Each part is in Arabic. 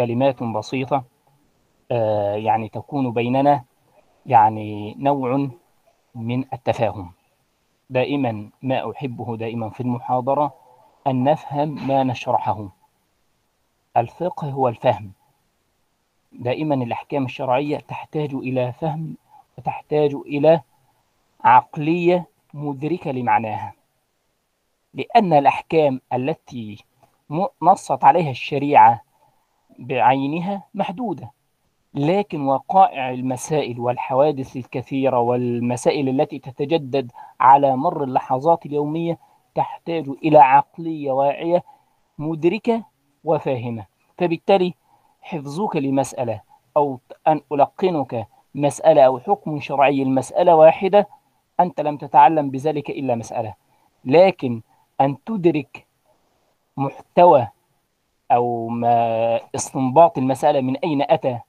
كلمات بسيطة آه، يعني تكون بيننا يعني نوع من التفاهم. دائما ما أحبه دائما في المحاضرة أن نفهم ما نشرحه. الفقه هو الفهم. دائما الأحكام الشرعية تحتاج إلى فهم وتحتاج إلى عقلية مدركة لمعناها. لأن الأحكام التي نصت عليها الشريعة بعينها محدودة. لكن وقائع المسائل والحوادث الكثيرة والمسائل التي تتجدد على مر اللحظات اليومية تحتاج إلى عقلية واعية مدركة وفاهمة. فبالتالي حفظك لمسألة أو أن ألقنك مسألة أو حكم شرعي المسألة واحدة أنت لم تتعلم بذلك إلا مسألة. لكن أن تدرك محتوى أو ما استنباط المسألة من أين أتى؟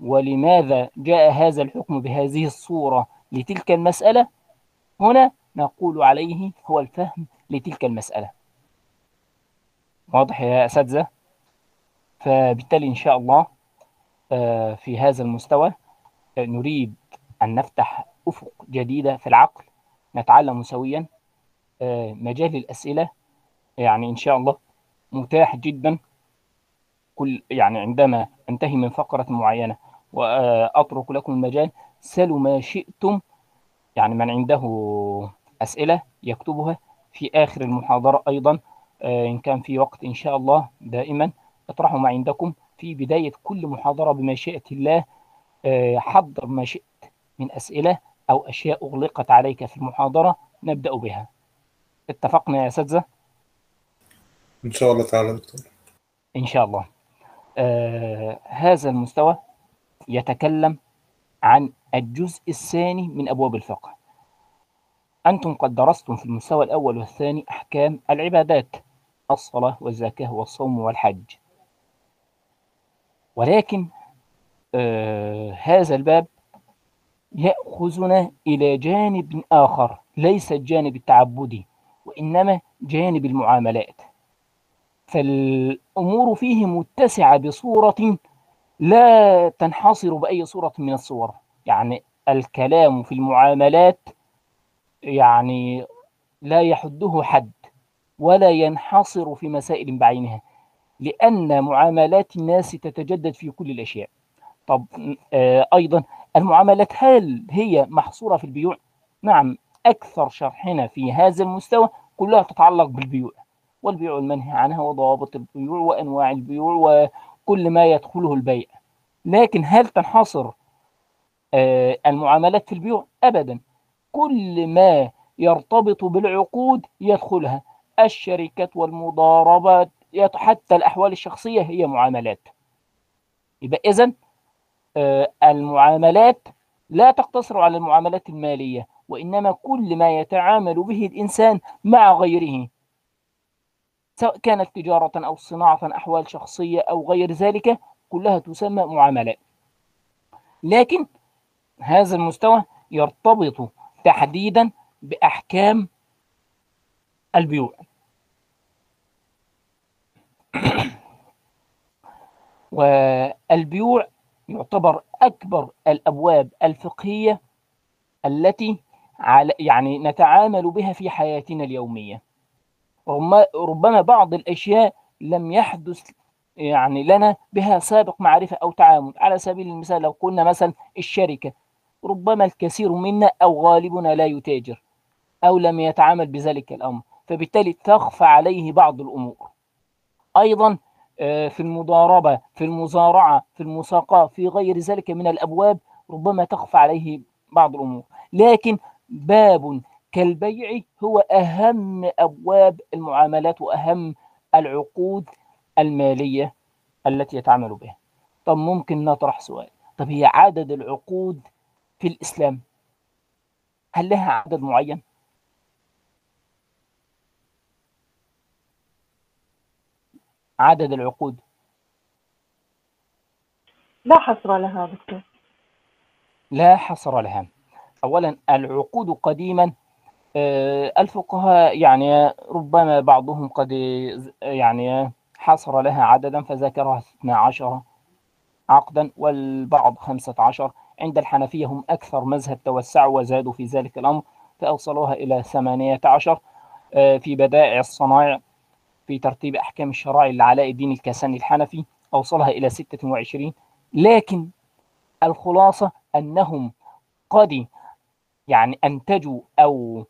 ولماذا جاء هذا الحكم بهذه الصورة لتلك المسألة؟ هنا نقول عليه هو الفهم لتلك المسألة. واضح يا أساتذة فبالتالي إن شاء الله آه، في هذا المستوى آه، نريد أن نفتح أفق جديدة في العقل نتعلم سويا آه، مجال الأسئلة يعني إن شاء الله متاح جدا. كل يعني عندما أنتهي من فقرة معينة وأترك لكم المجال سلوا ما شئتم يعني من عنده أسئلة يكتبها في آخر المحاضرة أيضا إن كان في وقت إن شاء الله دائما. اطرحوا ما عندكم في بداية كل محاضرة بمشيئة الله حضر ما شئت من أسئلة أو أشياء أغلقت عليك في المحاضرة نبدأ بها. اتفقنا يا أساتذة؟ إن شاء الله تعالى دكتور. إن شاء الله. آه هذا المستوى يتكلم عن الجزء الثاني من أبواب الفقه. أنتم قد درستم في المستوى الأول والثاني أحكام العبادات الصلاة والزكاة والصوم والحج. ولكن آه هذا الباب يأخذنا إلى جانب آخر ليس الجانب التعبدي وإنما جانب المعاملات. فالأمور فيه متسعة بصورة لا تنحصر بأي صورة من الصور. يعني الكلام في المعاملات يعني لا يحده حد ولا ينحصر في مسائل بعينها لأن معاملات الناس تتجدد في كل الأشياء. طب آه أيضا المعاملات هل هي محصورة في البيوع؟ نعم أكثر شرحنا في هذا المستوى كلها تتعلق بالبيوع. والبيوع المنهي عنها وضوابط البيوع وأنواع البيوع وكل ما يدخله البيع. لكن هل تنحصر آه المعاملات في البيوع؟ أبدا. كل ما يرتبط بالعقود يدخلها. الشركات والمضاربات حتى الأحوال الشخصية هي معاملات. يبقى إذن آه المعاملات لا تقتصر على المعاملات المالية وإنما كل ما يتعامل به الإنسان مع غيره. سواء كانت تجارة أو صناعة أحوال شخصية أو غير ذلك كلها تسمى معاملات. لكن هذا المستوى يرتبط تحديدا بأحكام البيوع. والبيوع يعتبر أكبر الأبواب الفقهية التي يعني نتعامل بها في حياتنا اليومية. ربما بعض الأشياء لم يحدث يعني لنا بها سابق معرفة أو تعامل. على سبيل المثال لو قلنا مثلا الشركة ربما الكثير منا أو غالبنا لا يتاجر أو لم يتعامل بذلك الأمر فبالتالي تخفى عليه بعض الأمور. أيضا في المضاربة في المزارعة في المساقاة في غير ذلك من الأبواب ربما تخفى عليه بعض الأمور. لكن باب كالبيع هو أهم أبواب المعاملات وأهم العقود المالية التي يتعامل بها. طب ممكن نطرح سؤال. طب هي عدد العقود في الإسلام؟ هل لها عدد معين؟ عدد العقود. لا حصر لها دكتور. لا حصر لها. أولا العقود قديما الفقهاء يعني ربما بعضهم قد يعني حصر لها عددا فذكرها 12 عقدا والبعض 15 عند الحنفية هم أكثر مذهب توسعوا وزادوا في ذلك الأمر فأوصلوها إلى 18 في بدائع الصنائع في ترتيب أحكام الشرائع لعلاء الدين الكساني الحنفي أوصلها إلى 26 لكن الخلاصة أنهم قد يعني أنتجوا أو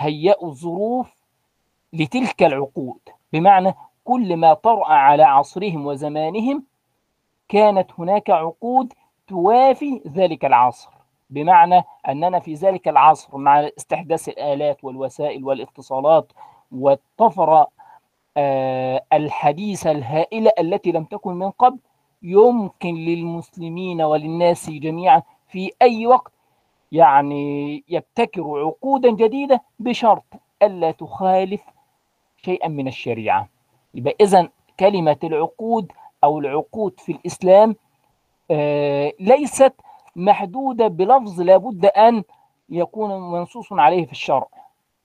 هيئوا الظروف لتلك العقود. بمعنى كل ما طرأ على عصرهم وزمانهم كانت هناك عقود توافي ذلك العصر. بمعنى أننا في ذلك العصر مع استحداث الآلات والوسائل والاتصالات والطفرة آه الحديثة الهائلة التي لم تكن من قبل يمكن للمسلمين وللناس جميعا في أي وقت يعني يبتكروا عقودا جديدة بشرط ألا تخالف شيئا من الشريعة. يبقى إذا كلمة العقود أو العقود في الإسلام آه ليست محدودة بلفظ لابد أن يكون منصوص عليه في الشرع.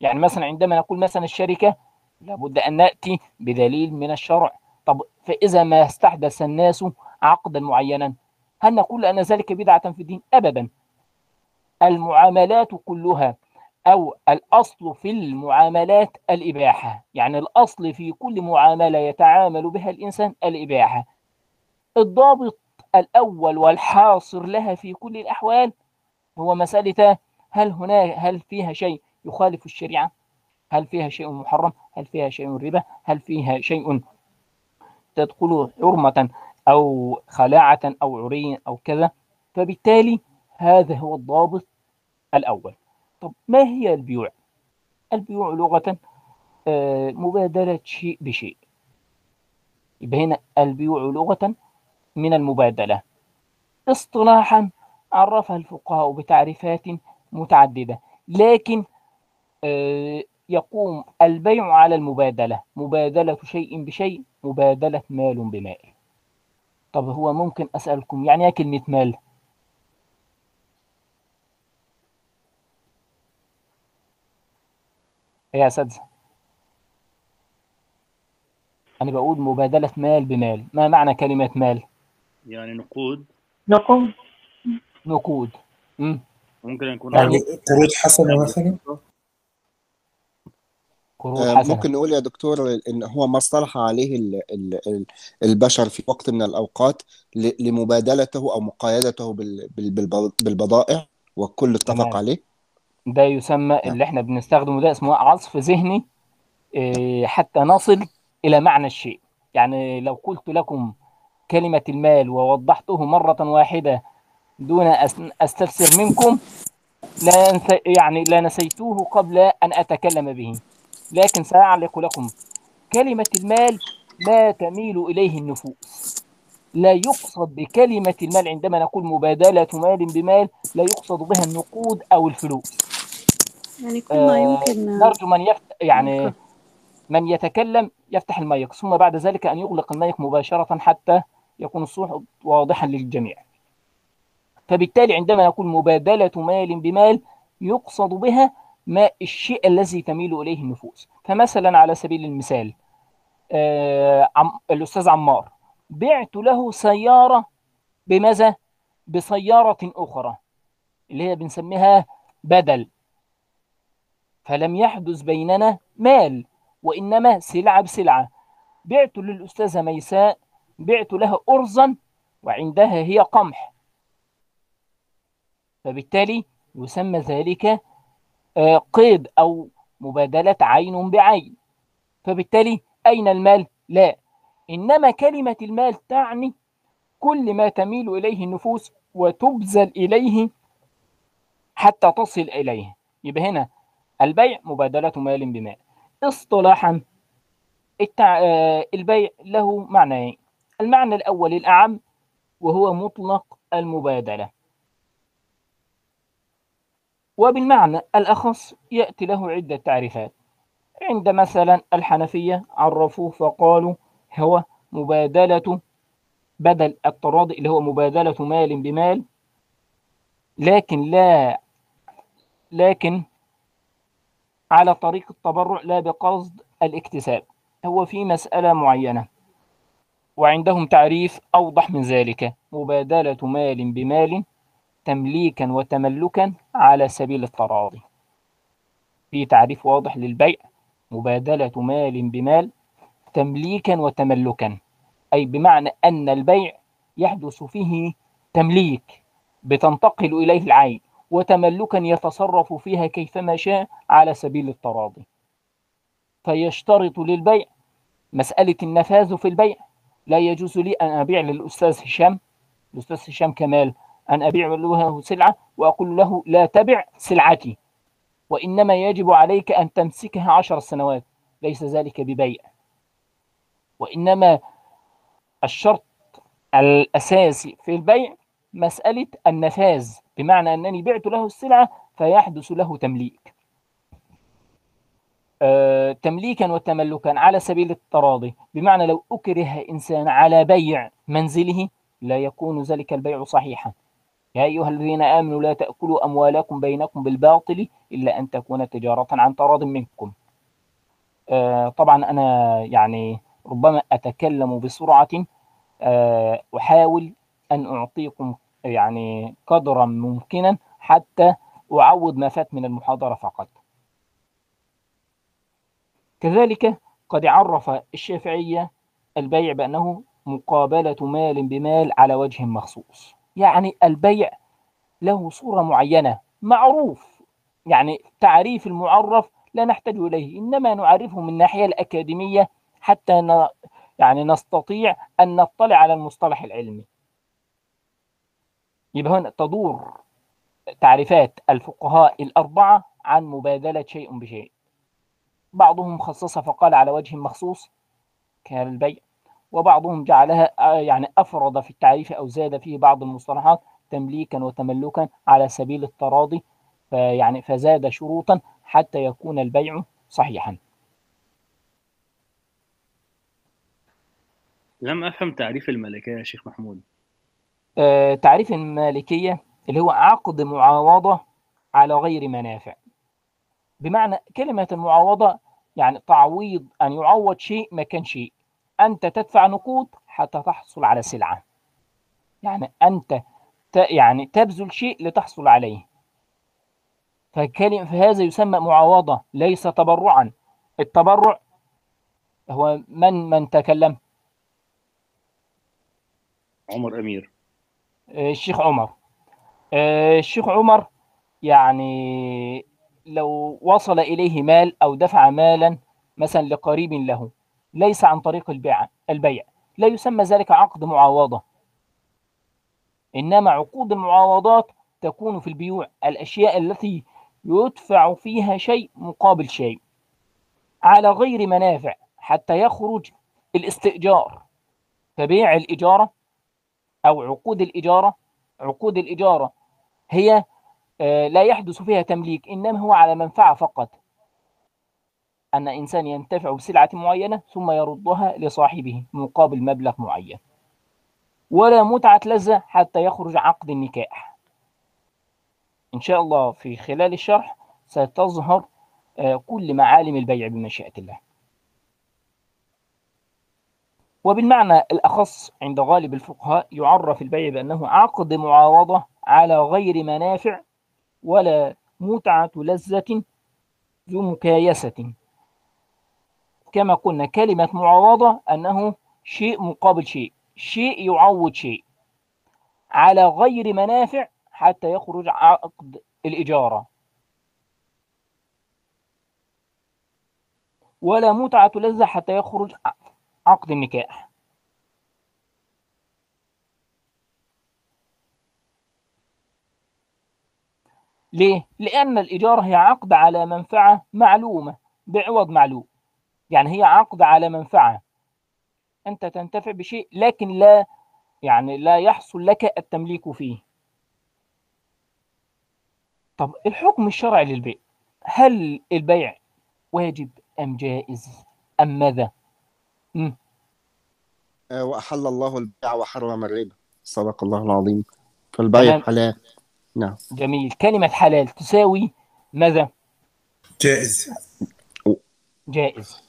يعني مثلا عندما نقول مثلا الشركة لابد أن نأتي بدليل من الشرع. طب فإذا ما استحدث الناس عقدا معينا هل نقول أن ذلك بدعة في الدين؟ أبدا. المعاملات كلها أو الأصل في المعاملات الإباحة. يعني الأصل في كل معاملة يتعامل بها الإنسان الإباحة. الضابط الأول والحاصر لها في كل الأحوال هو مسألة هل هنا هل فيها شيء يخالف الشريعة؟ هل فيها شيء محرم؟ هل فيها شيء ربا؟ هل فيها شيء تدخل حرمة أو خلاعة أو عري أو كذا؟ فبالتالي هذا هو الضابط الأول. طب ما هي البيوع؟ البيوع لغة آه مبادلة شيء بشيء. يبقى هنا البيوع لغة من المبادلة. اصطلاحا عرفها الفقهاء بتعريفات متعددة لكن آه يقوم البيع على المبادلة. مبادلة شيء بشيء مبادلة مال بمال. طب هو ممكن أسألكم يعني إيه كلمة مال؟ يا أساتذة أنا بقول مبادلة مال بمال. ما معنى كلمة مال؟ يعني نقود. نقوم نقود. مم. ممكن يكون يعني. قروض حسنة مثلا؟ قروض آه، حسنة. ممكن نقول يا دكتور إن هو ما اصطلح عليه ال- ال- ال- البشر في وقت من الأوقات ل- لمبادلته أو مقايدته بال- بال- بالب- بالبضائع والكل اتفق. عليه. ده يسمى اللي إحنا بنستخدمه ده اسمه عصف ذهني إيه، حتى نصل إلى معنى الشيء. يعني لو قلت لكم كلمة المال ووضحته مرة واحدة دون أستفسر منكم لا يعني لا نسيتوه قبل أن أتكلم به. لكن سأعلق لكم كلمة المال ما تميل إليه النفوس. لا يقصد بكلمة المال عندما نقول مبادلة مال بمال لا يقصد بها النقود أو الفلوس. يعني كل ما آه، يمكن نرجو من يفتح يعني يمكن. من يتكلم يفتح المايك ثم بعد ذلك أن يغلق المايك مباشرة حتى يكون الصوت واضحا للجميع فبالتالي عندما نقول مبادلة مال بمال يقصد بها ما الشيء الذي تميل إليه النفوس فمثلا على سبيل المثال آه عم الأستاذ عمار بعت له سيارة بماذا؟ بسيارة أخرى اللي هي بنسميها بدل فلم يحدث بيننا مال وإنما سلعة بسلعة. بعت للأستاذة ميساء بعت لها أرزا وعندها هي قمح. فبالتالي يسمى ذلك آه، قيد أو مبادلة عين بعين. فبالتالي أين المال؟ لا. إنما كلمة المال تعني كل ما تميل إليه النفوس وتبذل إليه حتى تصل إليه. يبقى هنا البيع مبادلة مال بمال. اصطلاحا التع... آه، البيع له معنيين. المعنى الأول الأعم وهو مطلق المبادلة. وبالمعنى الأخص يأتي له عدة تعريفات. عند مثلا الحنفية عرفوه فقالوا هو مبادلة بدل التراضي اللي هو مبادلة مال بمال لكن لا لكن على طريق التبرع لا بقصد الاكتساب. هو في مسألة معينة. وعندهم تعريف أوضح من ذلك. مبادلة مال بمال تمليكا وتملكا على سبيل التراضي. في تعريف واضح للبيع. مبادلة مال بمال تمليكا وتملكا. أي بمعنى أن البيع يحدث فيه تمليك بتنتقل إليه العين. وتملكا يتصرف فيها كيفما شاء على سبيل التراضي. فيشترط للبيع مسألة النفاذ في البيع. لا يجوز لي أن أبيع للأستاذ هشام. الأستاذ هشام كمال أن أبيع له سلعة وأقول له لا تبع سلعتي وإنما يجب عليك أن تمسكها عشر سنوات ليس ذلك ببيع. وإنما الشرط الأساسي في البيع مسألة النفاذ. بمعنى أنني بعت له السلعة فيحدث له تمليك. آه، تمليكا وتملكا على سبيل التراضي. بمعنى لو أكره إنسان على بيع منزله لا يكون ذلك البيع صحيحا. يا أيها الذين آمنوا لا تأكلوا أموالكم بينكم بالباطل إلا أن تكون تجارة عن تراض منكم. آه، طبعا أنا يعني ربما أتكلم بسرعة آه، أحاول أن أعطيكم يعني قدرا ممكنا حتى أعوض ما فات من المحاضرة فقط. كذلك قد عرف الشافعية البيع بأنه مقابلة مال بمال على وجه مخصوص. يعني البيع له صورة معينة معروف. يعني تعريف المعرف لا نحتاج إليه إنما نعرفه من الناحية الأكاديمية حتى ن... يعني نستطيع أن نطلع على المصطلح العلمي. يبقى هنا تدور تعريفات الفقهاء الأربعة عن مبادلة شيء بشيء. بعضهم خصصها فقال على وجه مخصوص كالبيع وبعضهم جعلها يعني أفرد في التعريف أو زاد فيه بعض المصطلحات تمليكا وتملكا على سبيل التراضي فيعني فزاد شروطا حتى يكون البيع صحيحا. لم أفهم تعريف الملكية يا شيخ محمود. تعريف المالكية اللي هو عقد معاوضة على غير منافع. بمعنى كلمة المعاوضة يعني تعويض أن يعوض شيء مكان شيء. أنت تدفع نقود حتى تحصل على سلعة. يعني أنت. يعني تبذل شيء لتحصل عليه. فكلمة فهذا يسمى معاوضة ليس تبرعا. التبرع هو من من تكلم؟ عمر أمير. آه، الشيخ عمر. آه، الشيخ عمر يعني لو وصل إليه مال أو دفع مالا مثلا لقريب له ليس عن طريق البيع البيع. لا يسمى ذلك عقد معاوضة. إنما عقود المعاوضات تكون في البيوع الأشياء التي يدفع فيها شيء مقابل شيء على غير منافع حتى يخرج الاستئجار. فبيع الإجارة أو عقود الإجارة عقود الإجارة هي آه، لا يحدث فيها تمليك إنما هو على منفعة فقط. أن إنسان ينتفع بسلعة معينة ثم يردها لصاحبه مقابل مبلغ معين. ولا متعة لذة حتى يخرج عقد النكاح. إن شاء الله في خلال الشرح ستظهر آه، كل معالم البيع بمشيئة الله. وبالمعنى الأخص عند غالب الفقهاء يعرف البيع بأنه عقد معاوضة على غير منافع ولا متعة لذة ذو مكايسة. كما قلنا كلمة معاوضة أنه شيء مقابل شيء شيء يعوض شيء على غير منافع حتى يخرج عقد الإجارة. ولا متعة لذة حتى يخرج عقد النكاح ليه؟ لأن الإجارة هي عقد على منفعة معلومة بعوض معلوم يعني هي عقد على منفعة أنت تنتفع بشيء لكن لا يعني لا يحصل لك التمليك فيه طب الحكم الشرعي للبيع هل البيع واجب أم جائز أم ماذا؟ مم. آه، وأحل الله البيع وحرم الربا. صدق الله العظيم. فالبيع تمام. حلال. نعم. جميل. كلمة حلال تساوي ماذا؟ جائز. جائز.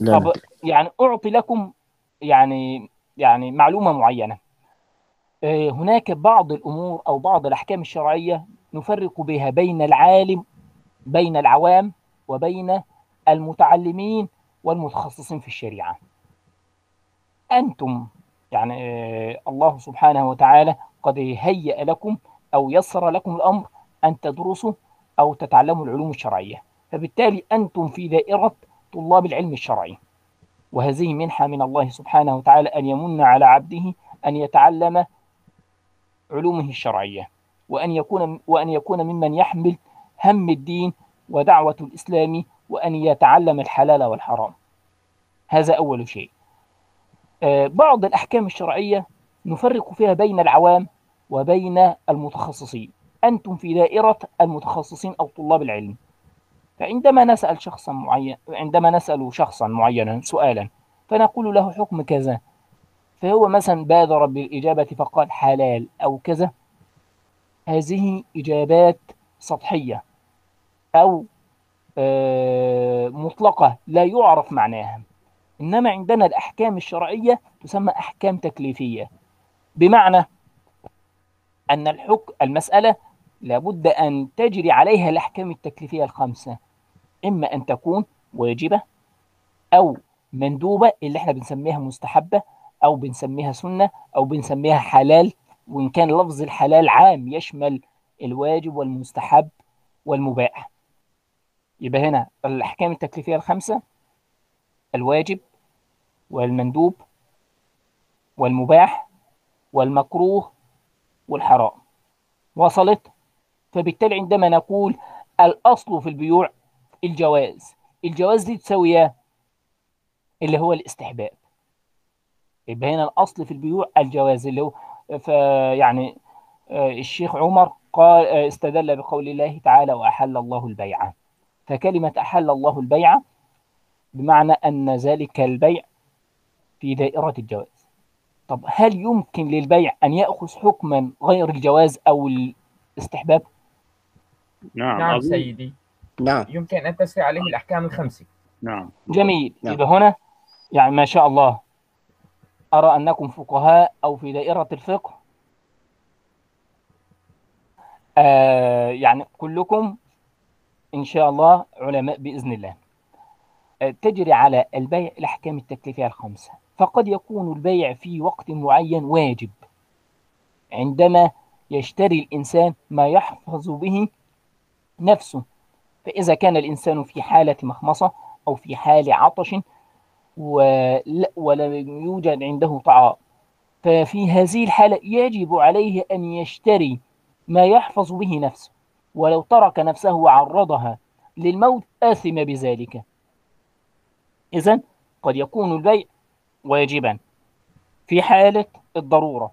لا طب يعني أعطي لكم يعني يعني معلومة معينة. آه، هناك بعض الأمور أو بعض الأحكام الشرعية نفرق بها بين العالم بين العوام وبين المتعلمين والمتخصصين في الشريعة. أنتم يعني آه، الله سبحانه وتعالى قد هيأ لكم أو يسر لكم الأمر أن تدرسوا أو تتعلموا العلوم الشرعية. فبالتالي أنتم في دائرة طلاب العلم الشرعي. وهذه منحة من الله سبحانه وتعالى أن يمن على عبده أن يتعلم علومه الشرعية وأن يكون وأن يكون ممن يحمل هم الدين ودعوة الإسلام وأن يتعلم الحلال والحرام. هذا أول شيء. بعض الأحكام الشرعية نفرق فيها بين العوام وبين المتخصصين. أنتم في دائرة المتخصصين أو طلاب العلم. فعندما نسأل شخصا معين عندما نسأل شخصا معينا سؤالا فنقول له حكم كذا. فهو مثلا بادر بالإجابة فقال حلال أو كذا. هذه إجابات سطحية أو آه، مطلقة لا يعرف معناها. إنما عندنا الأحكام الشرعية تسمى أحكام تكليفية. بمعنى أن الحكم المسألة لابد أن تجري عليها الأحكام التكليفية الخمسة. إما أن تكون واجبة أو مندوبة اللي إحنا بنسميها مستحبة أو بنسميها سنة أو بنسميها حلال وإن كان لفظ الحلال عام يشمل الواجب والمستحب والمباح. يبقى هنا الأحكام التكليفية الخمسة. الواجب والمندوب والمباح والمكروه والحرام. وصلت؟ فبالتالي عندما نقول الأصل في البيوع الجواز. الجواز دي تساوي إيه؟ اللي هو الاستحباب. يبقى هنا الأصل في البيوع الجواز. اللي هو فيعني آه، الشيخ عمر قال آه، استدل بقول الله تعالى وأحل الله البيع. فكلمة أحل الله البيع بمعنى أن ذلك البيع في دائرة الجواز. طب هل يمكن للبيع أن يأخذ حكما غير الجواز أو الاستحباب؟ نعم نعم سيدي. نعم. يمكن أن تسري عليه الأحكام الخمسة. نعم. جميل. نعم. يبقى هنا يعني ما شاء الله أرى أنكم فقهاء أو في دائرة الفقه. آه يعني كلكم إن شاء الله علماء بإذن الله. تجري على البيع الأحكام التكليفية الخمسة. فقد يكون البيع في وقت معين واجب. عندما يشتري الإنسان ما يحفظ به نفسه فإذا كان الإنسان في حالة مخمصة أو في حال عطش ول- ولم يوجد عنده طعام ففي هذه الحالة يجب عليه أن يشتري ما يحفظ به نفسه. ولو ترك نفسه وعرضها للموت آثم بذلك. إذن قد يكون البيع واجبا في حالة الضرورة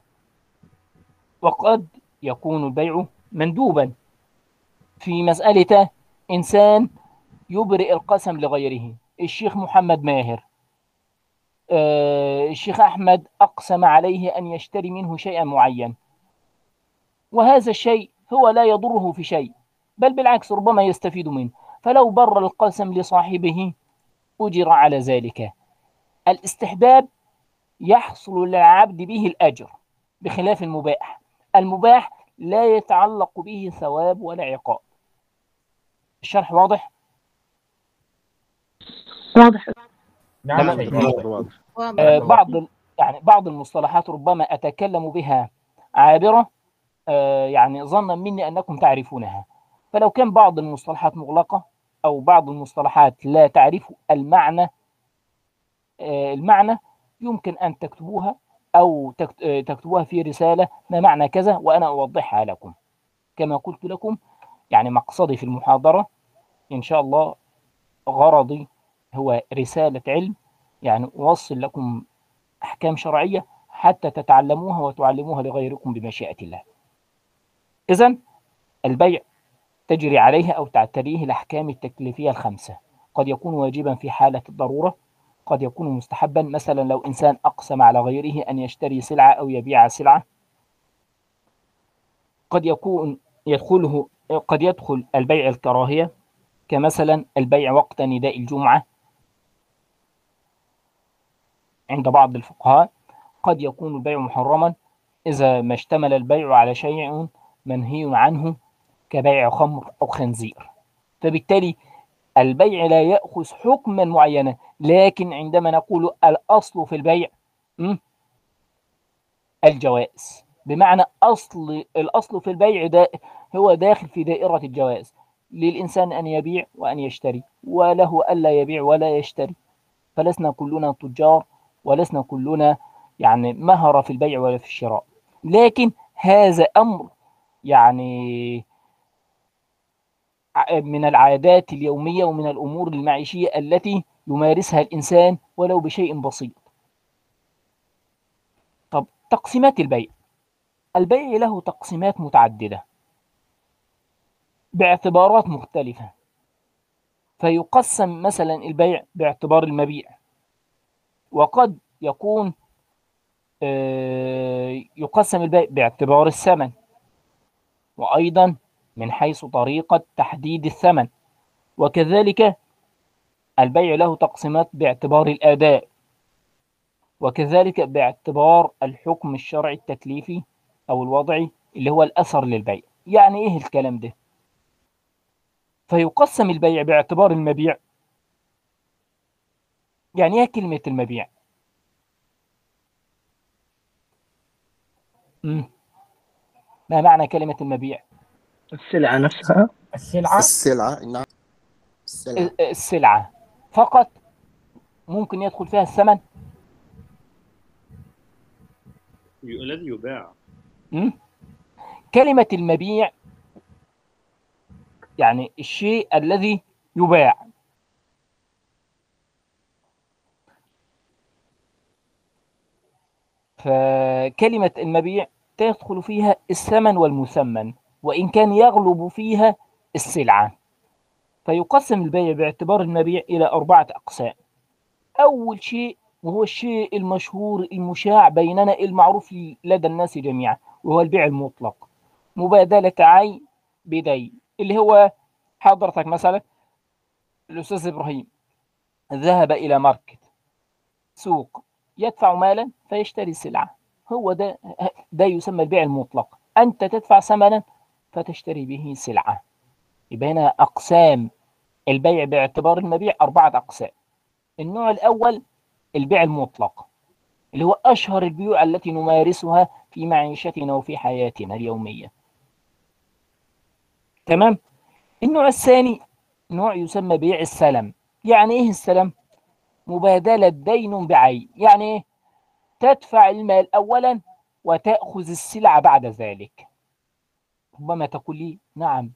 وقد يكون البيع مندوبا في مسألة إنسان يبرئ القسم لغيره. الشيخ محمد ماهر آه، الشيخ أحمد أقسم عليه أن يشتري منه شيئا معين وهذا الشيء هو لا يضره في شيء بل بالعكس ربما يستفيد منه. فلو بر القسم لصاحبه أجر على ذلك. الاستحباب يحصل للعبد به الأجر بخلاف المباح. المباح لا يتعلق به ثواب ولا عقاب. الشرح واضح؟ واضح. نعم. سيدي واضح واضح آه، بعض يعني بعض المصطلحات ربما أتكلم بها عابرة. آه، يعني ظنا مني أنكم تعرفونها. فلو كان بعض المصطلحات مغلقة أو بعض المصطلحات لا تعرف المعنى آه، المعنى يمكن أن تكتبوها أو آه، تكتبوها في رسالة ما معنى كذا وأنا أوضحها لكم. كما قلت لكم يعني مقصدي في المحاضرة إن شاء الله غرضي هو رسالة علم. يعني أوصل لكم أحكام شرعية حتى تتعلموها وتعلموها لغيركم بمشيئة الله. إذا البيع تجري عليه أو تعتريه الأحكام التكليفية الخمسة. قد يكون واجبا في حالة الضرورة. قد يكون مستحبا مثلا لو إنسان أقسم على غيره أن يشتري سلعة أو يبيع سلعة. قد يكون يدخله قد يدخل البيع الكراهية كمثلا البيع وقت نداء الجمعة عند بعض الفقهاء. قد يكون البيع محرما. إذا ما اشتمل البيع على شيء منهي عنه كبيع خمر أو خنزير. فبالتالي البيع لا يأخذ حكما معينا لكن عندما نقول الأصل في البيع? الجواز. بمعنى أصل الأصل في البيع ده هو داخل في دائرة الجواز. للإنسان أن يبيع وأن يشتري وله ألا يبيع ولا يشتري. فلسنا كلنا تجار ولسنا كلنا يعني مهرة في البيع ولا في الشراء. لكن هذا أمر يعني من العادات اليومية ومن الأمور المعيشية التي يمارسها الإنسان ولو بشيء بسيط. طب تقسيمات البيع. البيع له تقسيمات متعددة. باعتبارات مختلفة. فيقسم مثلا البيع باعتبار المبيع. وقد يكون يقسم البيع باعتبار الثمن. وأيضا من حيث طريقة تحديد الثمن. وكذلك البيع له تقسيمات باعتبار الأداء. وكذلك باعتبار الحكم الشرعي التكليفي أو الوضعي اللي هو الأثر للبيع. يعني إيه الكلام ده؟ فيقسم البيع باعتبار المبيع. يعني إيه كلمة المبيع؟ مم. ما معنى كلمة المبيع؟ السلعة نفسها. السلعة؟ السلعة نعم. السلعة. السلعة. فقط ممكن يدخل فيها الثمن؟ الذي يباع. كلمة المبيع يعني الشيء الذي يباع. فكلمة المبيع تدخل فيها الثمن والمثمن. وإن كان يغلب فيها السلعة. فيقسم البيع باعتبار المبيع إلى أربعة أقسام. أول شيء وهو الشيء المشهور المشاع بيننا المعروف لدى الناس جميعا وهو البيع المطلق. مبادلة عين بدين اللي هو حضرتك مثلا الأستاذ إبراهيم ذهب إلى ماركت سوق يدفع مالا فيشتري سلعة هو ده ده يسمى البيع المطلق. أنت تدفع ثمنا فتشتري به سلعة. يبقى هنا أقسام البيع باعتبار المبيع أربعة أقسام. النوع الأول البيع المطلق اللي هو أشهر البيوع التي نمارسها في معيشتنا وفي حياتنا اليومية. تمام؟ النوع الثاني نوع يسمى بيع السلم. يعني إيه السلم؟ مبادلة دين بعين. يعني إيه؟ تدفع المال اولا وتأخذ السلعة بعد ذلك. ربما تقول لي نعم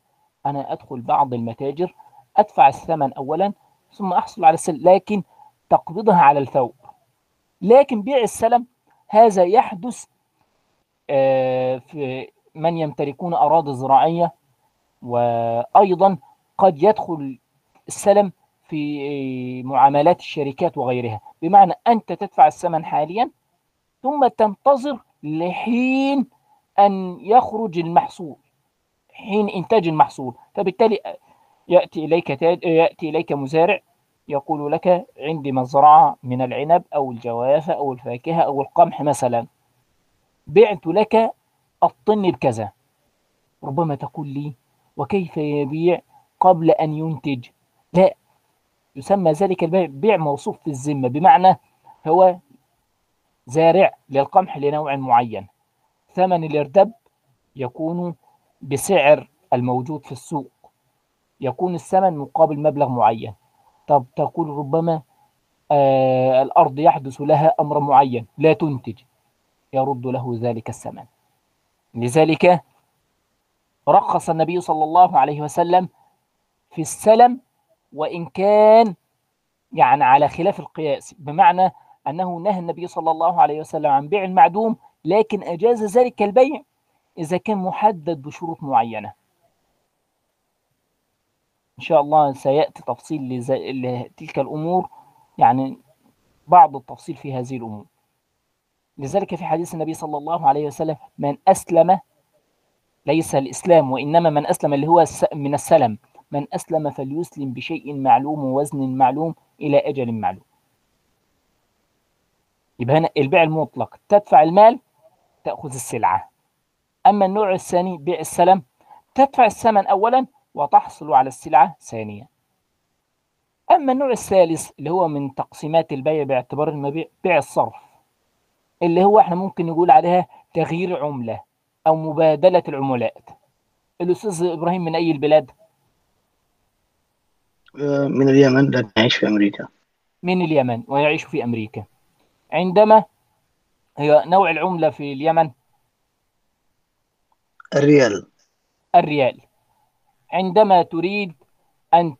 أنا أدخل بعض المتاجر أدفع الثمن اولا ثم أحصل على السلم لكن تقبضها على الفور. لكن بيع السلم هذا يحدث في من يمتلكون أراضي زراعية وأيضا قد يدخل السلم في معاملات الشركات وغيرها. بمعنى أنت تدفع الثمن حاليا ثم تنتظر لحين أن يخرج المحصول. حين إنتاج المحصول فبالتالي يأتي إليك تاج يأتي إليك مزارع يقول لك عندي مزرعه من العنب أو الجوافه أو الفاكهة أو القمح مثلا. بعت لك الطن بكذا. ربما تقول لي وكيف يبيع قبل أن ينتج؟ لا. يسمى ذلك البيع بيع موصوف في الذمة. بمعنى هو زارع للقمح لنوع معين. ثمن الإردب يكون بسعر الموجود في السوق. يكون الثمن مقابل مبلغ معين. طب تقول ربما آه الأرض يحدث لها أمر معين. لا تنتج. يرد له ذلك الثمن. لذلك رخص النبي صلى الله عليه وسلم في السلم وإن كان يعني على خلاف القياس. بمعنى أنه نهى النبي صلى الله عليه وسلم عن بيع المعدوم لكن أجاز ذلك البيع. إذا كان محدد بشروط معينة. إن شاء الله سيأتي تفصيل لتلك الأمور يعني بعض التفصيل في هذه الأمور. لذلك في حديث النبي صلى الله عليه وسلم من أسلم ليس الإسلام وإنما من أسلم اللي هو من السلم. من أسلم فليسلم بشيء معلوم ووزن معلوم إلى أجل معلوم. يبقى هنا البيع المطلق. تدفع المال تأخذ السلعة. أما النوع الثاني بيع السلم تدفع الثمن أولا وتحصل على السلعة ثانيا. أما النوع الثالث اللي هو من تقسيمات البيع باعتبار المبيع بيع الصرف اللي هو إحنا ممكن نقول عليها تغيير عملة أو مبادلة العملات. الأستاذ إبراهيم من أي البلاد؟ آه، من اليمن لكن أعيش في أمريكا. من اليمن ويعيش في أمريكا. عندما هي نوع العملة في اليمن الريال. الريال. عندما تريد أن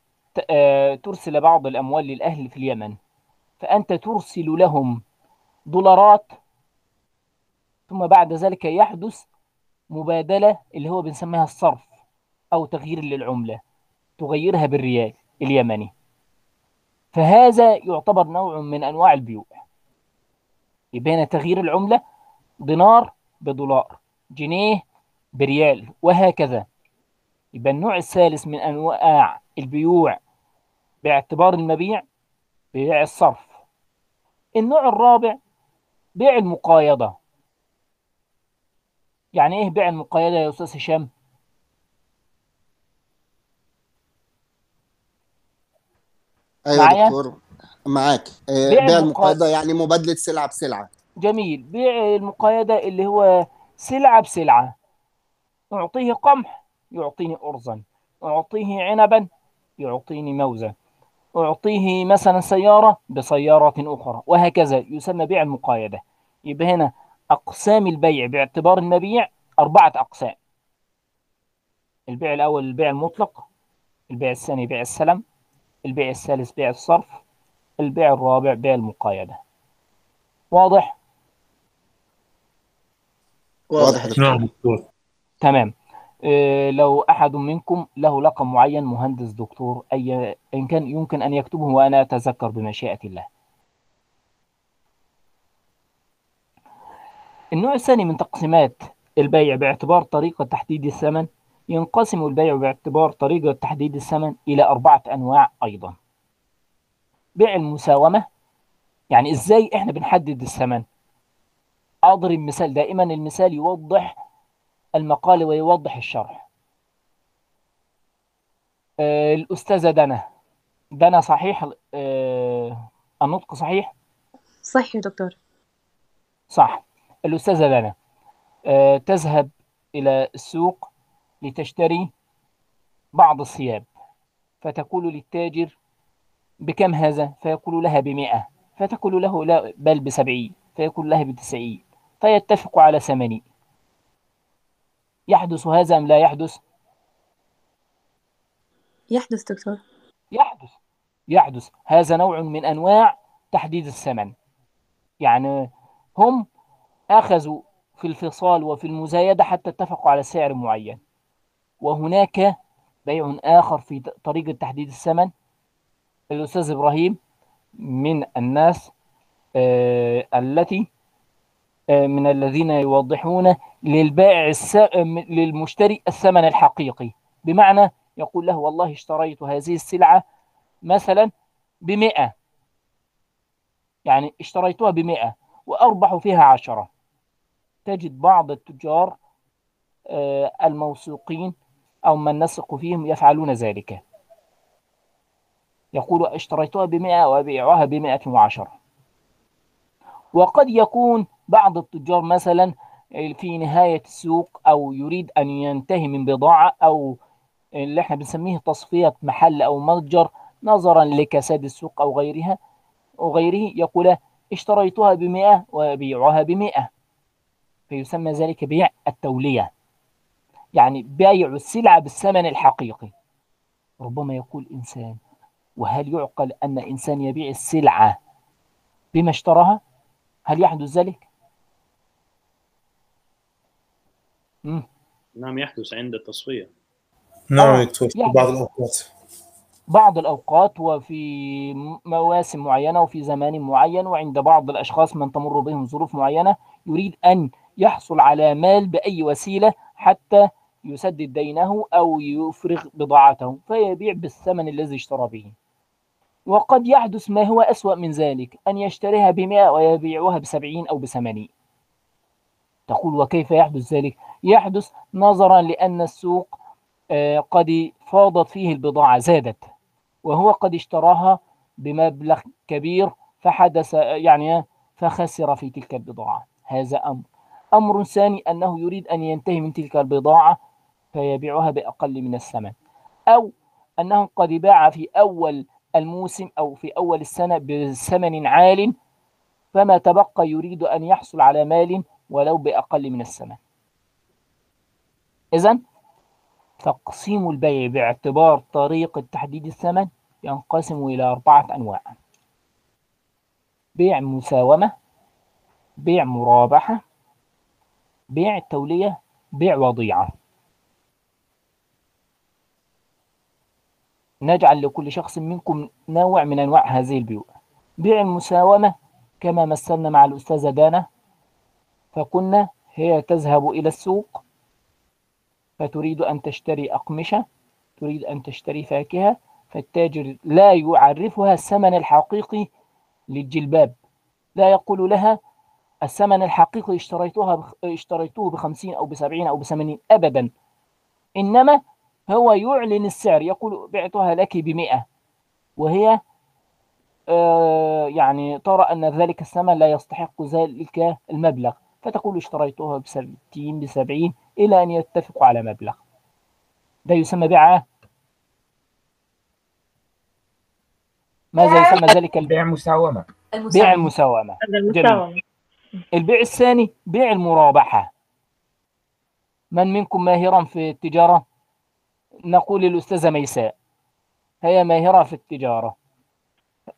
آه، ترسل بعض الأموال للأهل في اليمن فأنت ترسل لهم دولارات ثم بعد ذلك يحدث مبادلة اللي هو بنسميها الصرف أو تغيير للعملة تغيرها بالريال اليمني. فهذا يعتبر نوع من أنواع البيوع. هنا تغيير العملة دينار بدولار جنيه بريال وهكذا. يبقى النوع الثالث من أنواع البيوع باعتبار المبيع بيع الصرف. النوع الرابع بيع المقايضة. يعني إيه بيع المقايضة يا أستاذ هشام؟ أيوه معايا؟ يا دكتور معاك. آه، بيع بيع المقا- المقايضة يعني مبادلة سلعة بسلعة. جميل. بيع المقايضة اللي هو سلعة بسلعة. أعطيه قمح يعطيني أرزا أعطيه عنبا يعطيني موزة أعطيه مثلا سيارة بسيارة أخرى وهكذا يسمى بيع المقايضة. يبقى هنا أقسام البيع باعتبار المبيع أربعة أقسام. البيع الأول البيع المطلق البيع الثاني بيع السلم البيع الثالث بيع الصرف البيع الرابع بيع المقايضة. واضح؟ واضح نعم دكتور. تمام. إيه لو أحد منكم له لقب معين مهندس دكتور أي إن كان يمكن أن يكتبه وأنا أتذكر بمشيئة الله. النوع الثاني من تقسيمات البيع باعتبار طريقة تحديد الثمن. ينقسم البيع باعتبار طريقة تحديد الثمن إلى أربعة أنواع أيضا. بيع المساومة يعني إزاي إحنا بنحدد الثمن؟ أضرب مثال دائما المثال يوضح المقال ويوضح الشرح. آه، الأستاذة دنا دنا صحيح؟ آه، النطق صحيح؟ صح يا دكتور. صح. الأستاذة دنا آه، تذهب إلى السوق لتشتري بعض الثياب فتقول للتاجر بكم هذا؟ فيقول لها بمئة. فتقول له لا بل بسبعين. فيقول لها بتسعين. فيتفق على ثمانين. يحدث هذا أم لا يحدث؟ يحدث دكتور. يحدث. يحدث. هذا نوع من أنواع تحديد الثمن يعني هم أخذوا في الفصال وفي المزايدة حتى اتفقوا على سعر معين. وهناك بيع آخر في طريقة تحديد الثمن الأستاذ إبراهيم من الناس آه، التي من الذين يوضحون للبائع الس... للمشتري الثمن الحقيقي. بمعنى يقول له والله اشتريت هذه السلعة مثلا بمئة. يعني اشتريتها بمئة وأربح فيها عشرة. تجد بعض التجار آه، الموثوقين أو من نثق فيهم يفعلون ذلك. يقول اشتريتها بمئة وأبيعها بمئة وعشرة. وقد يكون بعض التجار مثلا في نهاية السوق أو يريد أن ينتهي من بضاعة أو اللي إحنا بنسميه تصفية محل أو متجر نظرا لكساد السوق أو غيرها وغيره يقول اشتريتها بمئة وأبيعها بمئة. فيسمى ذلك بيع التولية. يعني بيع السلعة بالثمن الحقيقي. ربما يقول إنسان وهل يعقل أن إنسان يبيع السلعة بما اشتراها؟ هل يحدث ذلك؟ مم. نعم يحدث عند التصفية. نعم آه، يا دكتور في يعني- بعض الأوقات. بعض الأوقات وفي مواسم معينة وفي زمان معين وعند بعض الأشخاص من تمر بهم ظروف معينة يريد أن يحصل على مال بأي وسيلة حتى يسدد دينه أو يفرغ بضاعته فيبيع بالثمن الذي اشترى به. وقد يحدث ما هو أسوأ من ذلك أن يشتريها بمئة ويبيعها بسبعين أو بثمانين. تقول وكيف يحدث ذلك؟ يحدث نظرا لأن السوق آه، قد فاضت فيه البضاعة زادت وهو قد اشتراها بمبلغ كبير فحدث يعني فخسر في تلك البضاعة. هذا أمر. أمر ثاني أنه يريد أن ينتهي من تلك البضاعة فيبيعها بأقل من الثمن أو أنه قد باع في أول الموسم أو في أول السنة بثمن عال فما تبقى يريد أن يحصل على مال ولو بأقل من الثمن. إذن تقسيم البيع باعتبار طريقة تحديد الثمن ينقسم إلى أربعة أنواع بيع مساومة بيع مرابحة بيع التولية بيع وضيعة. نجعل لكل شخص منكم نوع من أنواع هذه البيوع. بيع المساومة كما مثلنا مع الأستاذة دانا فكنا هي تذهب إلى السوق فتريد أن تشتري أقمشة تريد أن تشتري فاكهة فالتاجر لا يعرفها الثمن الحقيقي للجلباب. لا يقول لها الثمن الحقيقي اشتريتها. اشتريته بخمسين أو بسبعين أو بثمانين أبدا. إنما هو يعلن السعر يقول بعتها لك بمئة. وهي آه يعني ترى أن ذلك الثمن لا يستحق ذلك المبلغ. فتقول اشتريتها بستين بسبعين إلى أن يتفقوا على مبلغ. ده يسمى بيع ماذا يسمى ذلك؟ البيع بيع مساومة. بيع المساومة. هذا المساومة. البيع الثاني بيع المرابحة. من منكم ماهرا في التجارة؟ نقول للأستاذة ميساء. هي ماهرة في التجارة.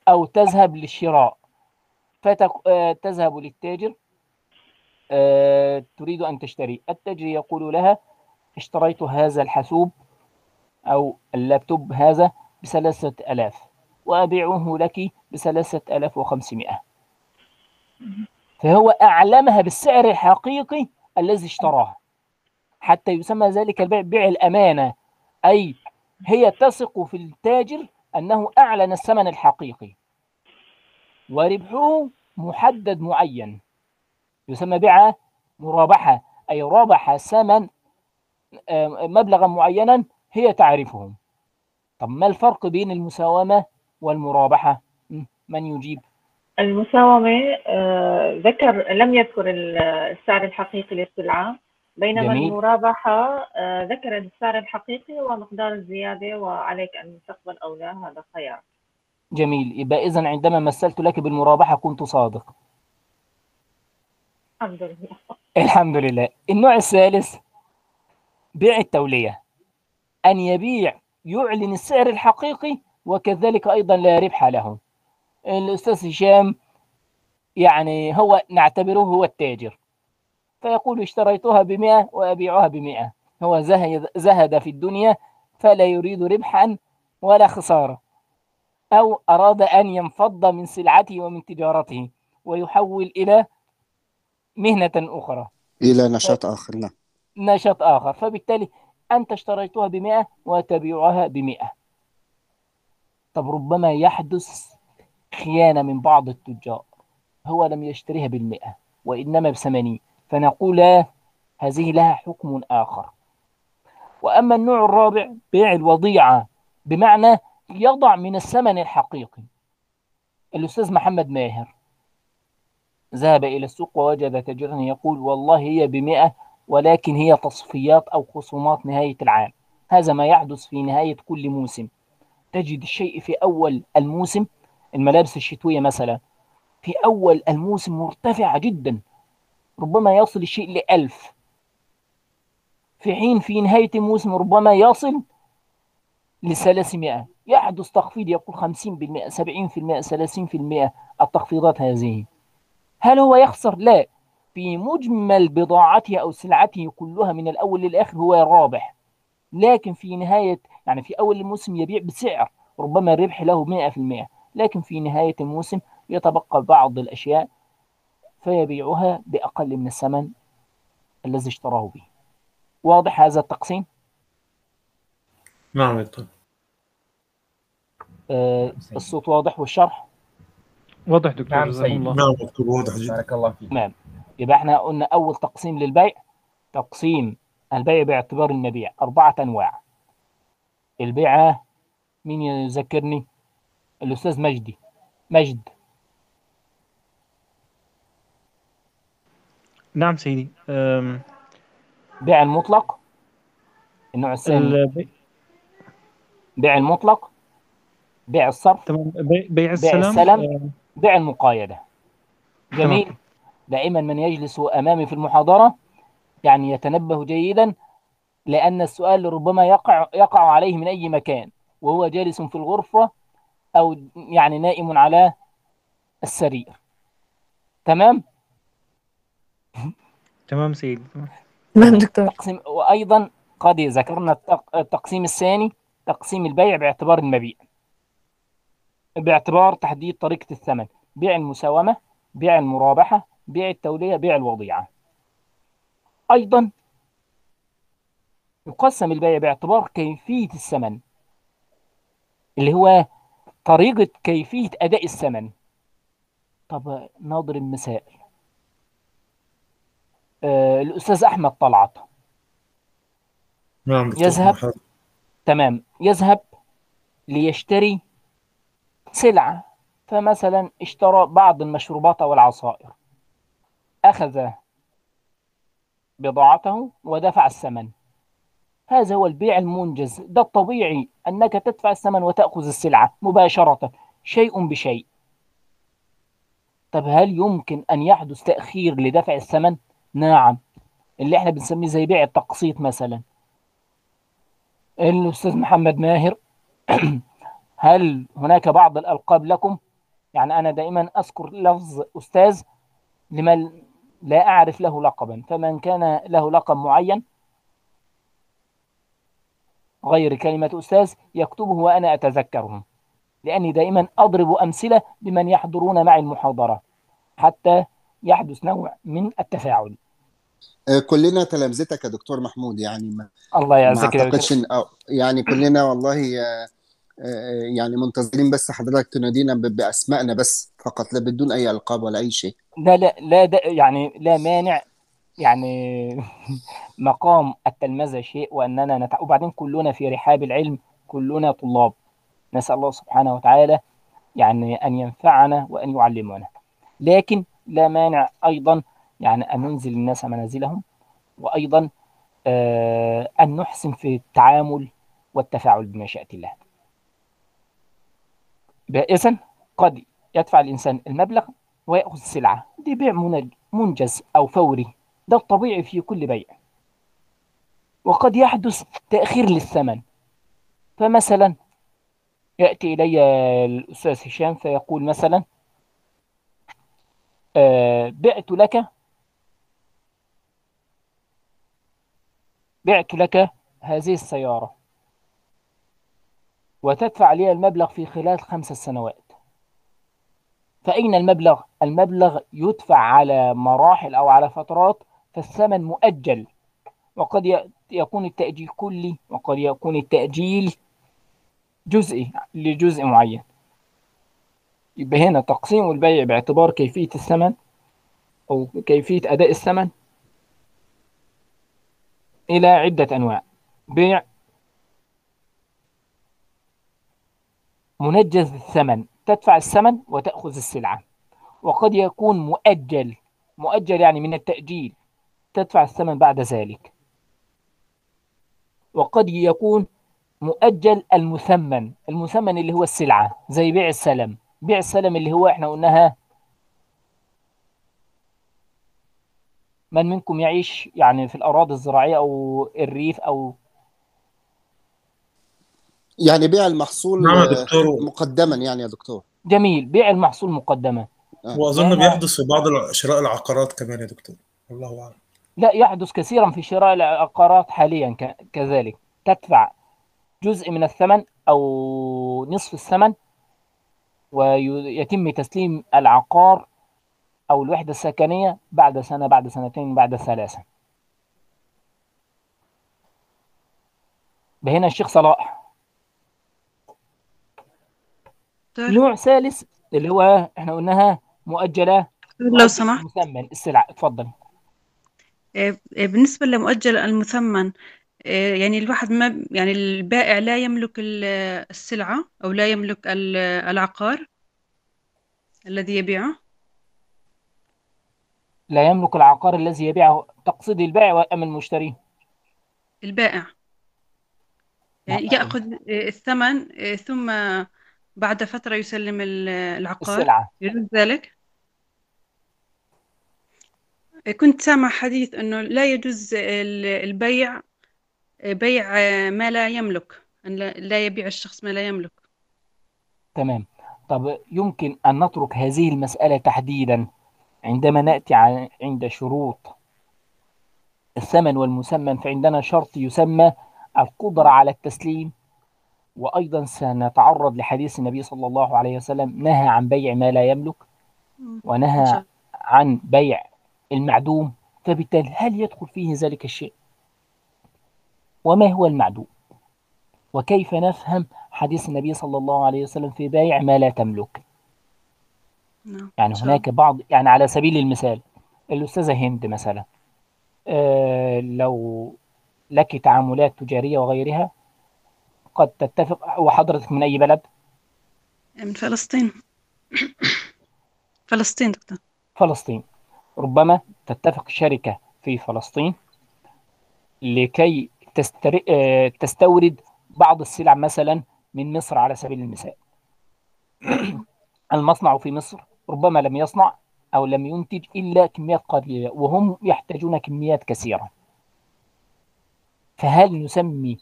أو تذهب للشراء. فتذهب للتاجر. آه، تريد أن تشتري. التاجر يقول لها اشتريت هذا الحاسوب أو اللابتوب هذا بثلاثة ألاف وأبيعه لك بثلاثة ألاف وخمسمائة. فهو أعلمها بالسعر الحقيقي الذي اشتراه. حتى يسمى ذلك البيع بيع الأمانة. أي هي تثق في التاجر أنه أعلن الثمن الحقيقي. وربحه محدد معين. يسمى بيع مرابحة أي ربح ثمن آه، مبلغا معينا هي تعرفه طب ما الفرق بين المساومة والمرابحة؟ من يجيب؟ المساومة آه، ذكر لم يذكر ال- السعر الحقيقي للسلعة بينما جميل. المرابحة آه، ذكر السعر الحقيقي ومقدار الزيادة وعليك أن تقبل أو لا هذا خيار. جميل. يبقى إذا عندما مثلت لك بالمرابحة كنت صادق. الحمد لله. الحمد لله. النوع الثالث بيع التولية. أن يبيع يعلن السعر الحقيقي وكذلك أيضا لا ربح له. الأستاذ هشام يعني هو نعتبره هو التاجر. فيقول اشتريتها بمئة وأبيعها بمئة. هو زهد, في الدنيا فلا يريد ربحا ولا خسارة. أو أراد أن ينفض من سلعته ومن تجارته ويحول إلى مهنة أخرى. إلى نشاط آخر نعم. نشاط آخر. فبالتالي أنت اشتريتها بمئة وتبيعها بمئة. طب ربما يحدث خيانة من بعض التجار. هو لم يشتريها بالمئة وإنما بثمانين. فنقول لا هذه لها حكم آخر. وأما النوع الرابع بيع الوضيعة. بمعنى يضع من الثمن الحقيقي. الأستاذ محمد ماهر. ذهب إلى السوق ووجد تاجرا يقول والله هي بمئة ولكن هي تصفيات أو خصومات نهاية العام. هذا ما يحدث في نهاية كل موسم. تجد الشيء في أول الموسم الملابس الشتوية مثلا في أول الموسم مرتفعة جدا ربما يصل الشيء لألف في حين في نهاية الموسم ربما يصل لثلاثمائة يحدث تخفيض يقول خمسين بالمئة سبعين في المئة ثلاثين في المئة. التخفيضات هذه هل هو يخسر؟ لا. في مجمل بضاعته أو سلعته كلها من الأول للآخر هو رابح. لكن في نهاية يعني في أول الموسم يبيع بسعر ربما الربح له 100% لكن في نهاية الموسم يتبقى بعض الأشياء فيبيعها بأقل من الثمن الذي اشتراه به. واضح هذا التقسيم؟ نعم يا آه، الصوت واضح والشرح؟ واضح دكتور نعم جزاكم سيد. الله. نعم دكتور واضح جدا. بارك الله فيك. تمام. يبقى إحنا قلنا أول تقسيم للبيع. تقسيم البيع باعتبار المبيع أربعة أنواع. البيعة مين يذكرني؟ الأستاذ مجدي. مجد. نعم سيدي. أم، بيع المطلق. النوع الثاني. البي... بيع المطلق. بيع الصرف. تمام. بي... بيع بيع السلام بيع المقايدة جميل. دائما من يجلس أمامي في المحاضرة يعني يتنبه جيدا لأن السؤال ربما يقع يقع عليه من أي مكان وهو جالس في الغرفة أو يعني نائم على السرير. تمام؟ تمام سيدي تمام دكتور. تقسيم وأيضا قد ذكرنا التق- التقسيم الثاني تقسيم البيع باعتبار المبيع. باعتبار تحديد طريقة الثمن بيع المساومة بيع المرابحة بيع التولية بيع الوضيعة. أيضا يقسم البيع باعتبار كيفية الثمن اللي هو طريقة كيفية أداء الثمن. طب نضرب مثال آه الأستاذ أحمد طلعت. نعم يذهب. تمام. يذهب ليشتري سلعة فمثلا اشترى بعض المشروبات أو العصائر أخذ بضاعته ودفع الثمن. هذا هو البيع المنجز. ده الطبيعي أنك تدفع الثمن وتأخذ السلعة مباشرة شيء بشيء. طب هل يمكن أن يحدث تأخير لدفع الثمن؟ نعم. اللي إحنا بنسميه زي بيع التقسيط مثلا. الأستاذ محمد ماهر هل هناك بعض الألقاب لكم؟ يعني أنا دائما أذكر لفظ أستاذ لمن لا أعرف له لقبا. فمن كان له لقب معين غير كلمة أستاذ يكتبه وأنا أتذكره. لأني دائما أضرب أمثلة لمن يحضرون معي المحاضرة حتى يحدث نوع من التفاعل. آه، كلنا تلامذتك يا دكتور محمود يعني ما, الله ما يعزك يا أعتقدش يعني كلنا والله آه، يعني منتظرين بس حضرتك تنادينا بأسمائنا بس فقط لا بدون أي ألقاب ولا أي شيء. لا لا لا يعني لا مانع يعني مقام التلمذة شيء وأننا نتع... وبعدين كلنا في رحاب العلم كلنا طلاب. نسأل الله سبحانه وتعالى يعني أن ينفعنا وأن يعلمنا. لكن لا مانع أيضا يعني أن ننزل الناس منازلهم وأيضا آه أن نحسن في التعامل والتفاعل بمشيئة الله. إذن قد يدفع الإنسان المبلغ ويأخذ السلعة دي بيع منج- منجز أو فوري ده الطبيعي في كل بيع. وقد يحدث تأخير للثمن. فمثلا يأتي إلي الأستاذ هشام فيقول مثلا آه، بعت لك بعت لك هذه السيارة. وتدفع لي المبلغ في خلال خمس سنوات فأين المبلغ؟ المبلغ يدفع على مراحل أو على فترات فالثمن مؤجل وقد يكون التأجيل كلي وقد يكون التأجيل جزئي لجزء معين يبقى هنا تقسيم البيع باعتبار كيفية الثمن أو كيفية أداء الثمن إلى عدة أنواع بيع منجز الثمن. تدفع الثمن وتأخذ السلعة. وقد يكون مؤجل. مؤجل يعني من التأجيل. تدفع الثمن بعد ذلك. وقد يكون مؤجل المثمن. المثمن اللي هو السلعة. زي بيع السلم. بيع السلم اللي هو إحنا قلناها من منكم يعيش يعني في الأراضي الزراعية أو الريف أو يعني بيع المحصول نعم يا آه، دكتور. مقدما يعني يا دكتور. جميل بيع المحصول مقدما. وأظن لأن- بيحدث في بعض شراء العقارات كمان يا دكتور. الله أعلم. لا يحدث كثيرا في شراء العقارات حاليا ك- كذلك. تدفع جزء من الثمن أو نصف الثمن ويتم تسليم العقار أو الوحدة السكنية بعد سنة بعد سنتين بعد ثلاثة. هنا الشيخ صلاح دكتور نوع ثالث اللي هو إحنا قلناها مؤجلة لو سمحت. المثمن. السلع. اتفضل. آه، آه، بالنسبة لمؤجل المثمن آه، يعني الواحد ما يعني البائع لا يملك ال- السلعة أو لا يملك ال- العقار الذي يبيعه. لا يملك العقار الذي يبيعه. تقصد البائع ام المشتري؟ البائع. يعني نعم. يأخذ الثمن ثم بعد فترة يسلم ال- العقار. السلعة. يجوز ذلك؟ كنت سامع حديث أنه لا يجوز ال- البيع بيع ما لا يملك أن لا يبيع الشخص ما لا يملك. تمام. طب يمكن أن نترك هذه المسألة تحديدا عندما نأتي ع- عند شروط الثمن والمسمن فعندنا شرط يسمى القدرة على التسليم وأيضا سنتعرض لحديث النبي صلى الله عليه وسلم نهى عن بيع ما لا يملك ونهى عن بيع المعدوم فبالتالي هل يدخل فيه ذلك الشيء؟ وما هو المعدوم؟ وكيف نفهم حديث النبي صلى الله عليه وسلم في بيع ما لا تملك؟ نعم يعني هناك بعض يعني على سبيل المثال الأستاذة هند مثلا آه لو لك تعاملات تجارية وغيرها قد تتفق وحضرتك من أي بلد؟ من فلسطين. فلسطين دكتور. فلسطين. ربما تتفق شركة في فلسطين لكي تستر... آه، تستورد بعض السلع مثلا من مصر على سبيل المثال. المصنع في مصر؟ ربما لم يصنع أو لم ينتج إلا كميات قليلة وهم يحتاجون كميات كثيرة. فهل نسمي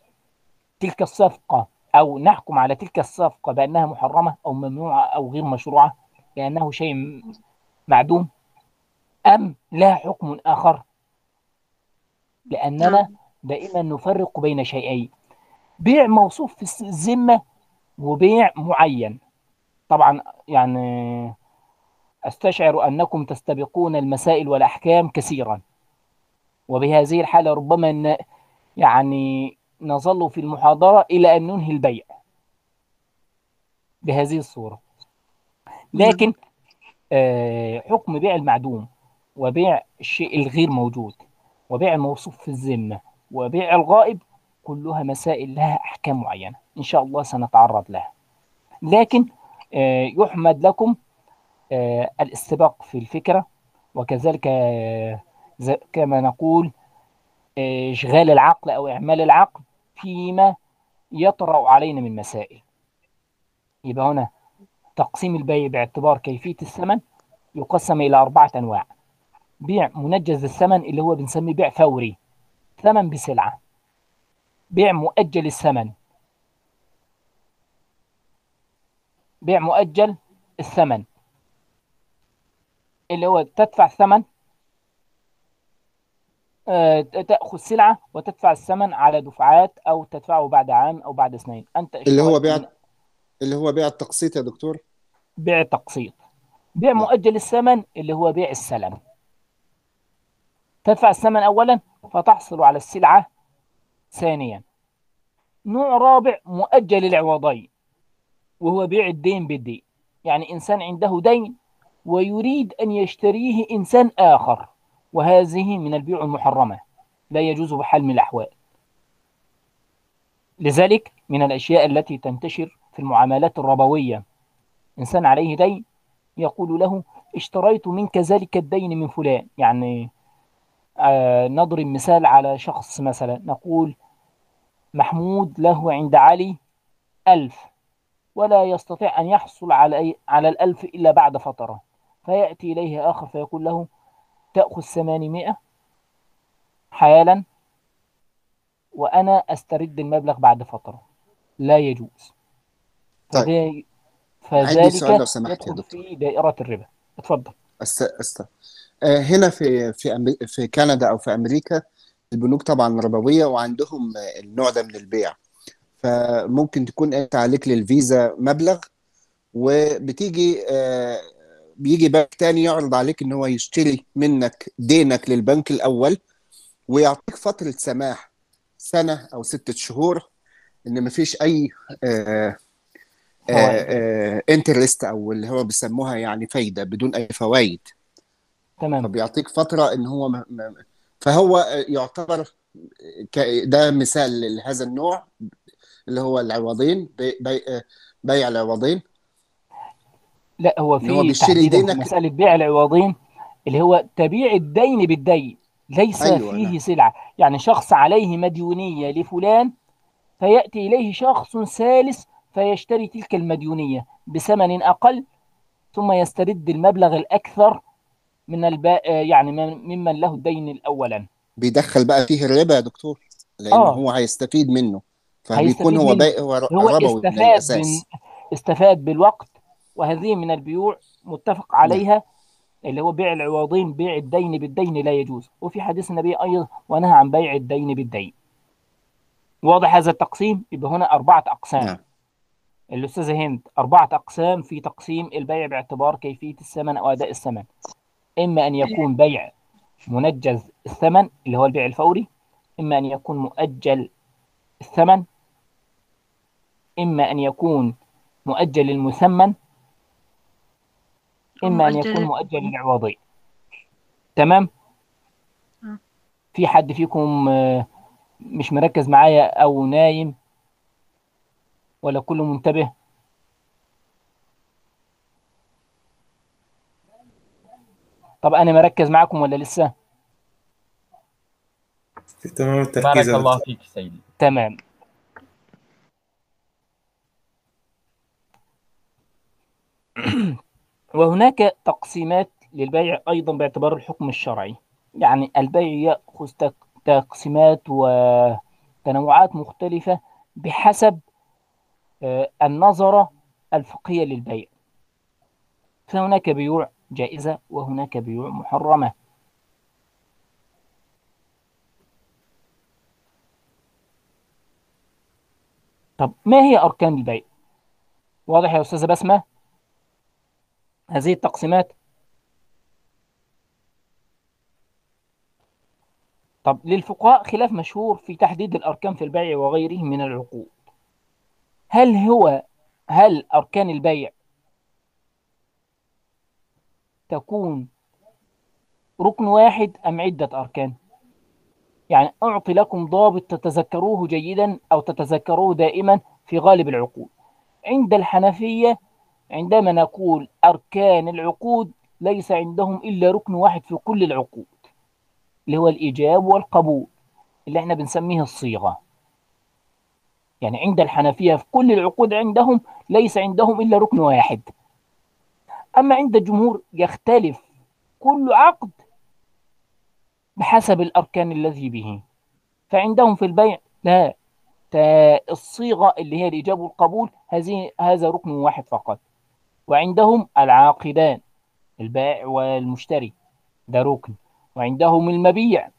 تلك الصفقة أو نحكم على تلك الصفقة بأنها محرمة أو ممنوعة أو غير مشروعة لأنه شيء معدوم؟ أم لها حكم آخر؟ لأننا نعم. دائما نفرق بين شيئين بيع موصوف في الذمة وبيع معين. طبعا يعني أستشعر أنكم تستبقون المسائل والأحكام كثيرا وبهذه الحالة ربما. يعني نظل في المحاضرة إلى أن ننهي البيع بهذه الصورة. لكن آه، حكم بيع المعدوم وبيع الشيء الغير موجود وبيع الموصوف في الذمة وبيع الغائب كلها مسائل لها أحكام معينة. إن شاء الله سنتعرض لها. لكن آه، يحمد لكم آه، الاستباق في الفكرة وكذلك كما نقول إشغال العقل أو إعمال العقل فيما يطرأ علينا من مسائل. يبقى هنا تقسيم البيع باعتبار كيفية الثمن يقسم إلى أربعة أنواع. بيع منجز الثمن اللي هو بنسميه بيع فوري. ثمن بسلعة. بيع مؤجل الثمن. بيع مؤجل الثمن. اللي هو تدفع ثمن آه، تأخذ سلعة وتدفع الثمن على دفعات أو تدفعه بعد عام أو بعد سنين. أنت اللي هو بيع اللي هو بيع التقسيط يا دكتور؟ بيع تقسيط بيع نعم. مؤجل الثمن اللي هو بيع السلم. تدفع الثمن أولا فتحصل على السلعة ثانيا. نوع رابع مؤجل العوضين وهو بيع الدين بالدين. يعني إنسان عنده دين ويريد أن يشتريه إنسان آخر. وهذه من البيوع المحرمة. لا يجوز بحال من الأحوال. لذلك من الأشياء التي تنتشر في المعاملات الربوية. إنسان عليه دين يقول له اشتريت منك ذلك الدين من فلان. يعني آه نضرب مثال على شخص مثلا. نقول محمود له عند علي ألف ولا يستطيع أن يحصل على على الألف إلا بعد فترة. فيأتي إليه آخر فيقول له تأخذ ثمانمائة حالا وأنا أسترد المبلغ بعد فترة. لا يجوز. طيب. فذا عندي سؤال لو فذلك يدخل دكتور. في دائرة الربا. اتفضل. است... است... آه، هنا في في أمري... في كندا أو في أمريكا البنوك طبعا ربوية وعندهم آه، النوع ده من البيع. فممكن تكون أنت عليك للفيزا مبلغ وبتيجي آه، بيجي بنك تاني يعرض عليك إن هو يشتري منك دينك للبنك الأول ويعطيك فترة سماح سنة أو ستة شهور إن مفيش أي آه، فوائد. interest أو اللي هو بيسموها يعني فايدة بدون أي فوائد. تمام. فبيعطيك فترة إن هو م... م... فهو يعتبر ك... ده مثال لهذا النوع اللي هو العوضين بي... بي... بيع العوضين. لا هو إن هو في بيشتري في دينك. مسألة بيع العوضين اللي هو تبيع الدين بالدين ليس أيوه فيه نعم. سلعة. يعني شخص عليه مديونية لفلان فيأتي إليه شخص ثالث فيشتري تلك المديونية بثمن أقل ثم يسترد المبلغ الأكثر من الب... يعني من- ممن له الدين الأولا بيدخل بقى فيه الربا يا دكتور لأن آه. هو هيستفيد منه. فبيكون هو بيع هو هو ربوي من الأساس. استفاد بالوقت وهذه من البيوع متفق نعم. عليها اللي هو بيع العوضين بيع الدين بالدين لا يجوز. وفي حديث النبي أيضا ونهى عن بيع الدين بالدين. واضح هذا التقسيم؟ يبقى هنا أربعة أقسام. نعم. الأستاذة هند أربعة أقسام في تقسيم البيع باعتبار كيفية الثمن أو أداء الثمن. إما أن يكون بيع منجز الثمن اللي هو البيع الفوري إما أن يكون مؤجل الثمن إما أن يكون مؤجل المثمن إما أن يكون مؤجل العوضي تمام؟ آه. في حد فيكم آه، مش مركز معايا أو نايم؟ ولا كله منتبه؟ طب أنا مركز معاكم ولا لسه؟ في تمام بارك التركيز يا الله فيك سيدي. تمام. وهناك تقسيمات للبيع أيضا باعتبار الحكم الشرعي. يعني البيع يأخذ تق- تقسيمات وتنوعات مختلفة بحسب آه، النظرة الفقهية للبيع. فهناك بيوع جائزة وهناك بيوع محرمة. طب ما هي أركان البيع؟ واضح يا أستاذة بسمة؟ هذه التقسيمات. طب للفقهاء خلاف مشهور في تحديد الأركان في البيع وغيره من العقود. هل هو هل أركان البيع تكون ركن واحد أم عدة أركان؟ يعني أعطي لكم ضابط تتذكروه جيدا أو تتذكروه دائما في غالب العقود. عند الحنفية عندما نقول أركان العقود ليس عندهم إلا ركن واحد في كل العقود اللي هو الإيجاب والقبول اللي إحنا بنسميه الصيغة. يعني عند الحنفية في كل العقود عندهم ليس عندهم إلا ركن واحد. أما عند الجمهور يختلف كل عقد بحسب الأركان الذي به. فعندهم في البيع لا الصيغة اللي هي الإيجاب والقبول هذه هذا ركن واحد فقط. وعندهم العاقدان البائع والمشتري ده ركن. وعندهم المبيع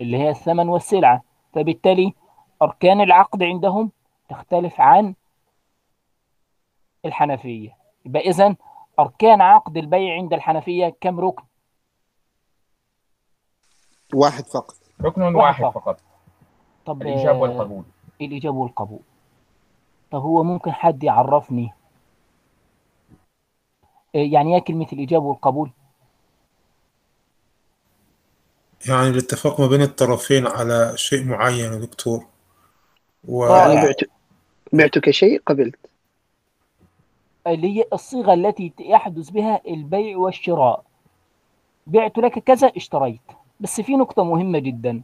اللي هي الثمن والسلعة. فبالتالي أركان العقد عندهم تختلف عن الحنفية. يبقى إذن أركان عقد البيع عند الحنفية كم ركن؟ واحد فقط. ركن واحد واحد فقط. فقط. طب الإيجاب آه، والقبول الإيجاب والقبول. طب هو ممكن حد يعرفني آه، يعني إيه كلمة الإيجاب والقبول؟ يعني الاتفاق ما بين الطرفين على شيء معين يا دكتور. و رائع. يعني بعت بعتك شيء؟ قبلت. اللي هي الصيغة التي يحدث بها البيع والشراء. بعت لك كذا اشتريت. بس في نقطة مهمة جدا.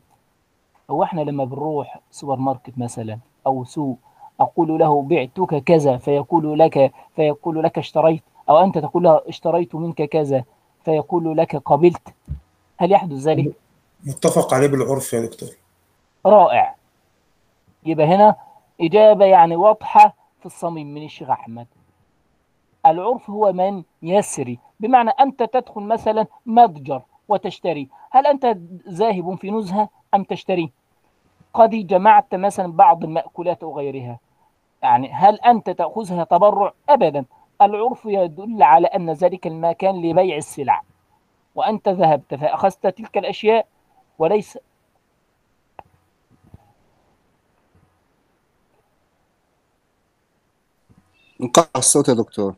هو إحنا لما بنروح سوبر ماركت مثلا أو سوق أقول له بعتك كذا فيقول لك فيقول لك اشتريت. أو أنت تقول له اشتريت منك كذا فيقول لك قبلت. هل يحدث ذلك؟ متفق عليه بالعرف يا دكتور. رائع. يبقى هنا إجابة يعني واضحة في الصميم من الشيخ أحمد. العرف هو من يسري بمعنى أنت تدخل مثلا متجر وتشتري. هل أنت ذاهب في نزهة أم تشتري؟ قد جمعت مثلا بعض المأكولات أو غيرها يعني هل أنت تأخذها تبرع؟ أبدا. العرف يدل على أن ذلك المكان لبيع السلع. وأنت ذهبت فأخذت تلك الأشياء وليس انقطع الصوت يا دكتور.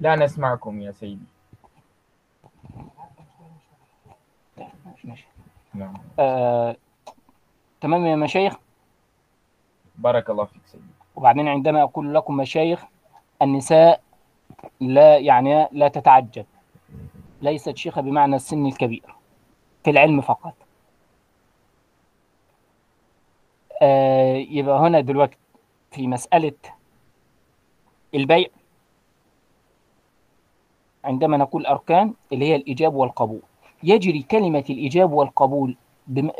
لا نسمعكم يا سيدي. ماشي. نعم. آه، تمام يا مشايخ؟ بارك الله فيك سيدي. وبعدين عندما أقول لكم مشايخ النساء لا يعني لا تتعجب. ليست شيخة بمعنى السن الكبير في العلم فقط. آه، يبقى هنا دلوقتي في مسألة البيع. عندما نقول أركان اللي هي الإيجاب والقبول. يجري كلمة الإيجاب والقبول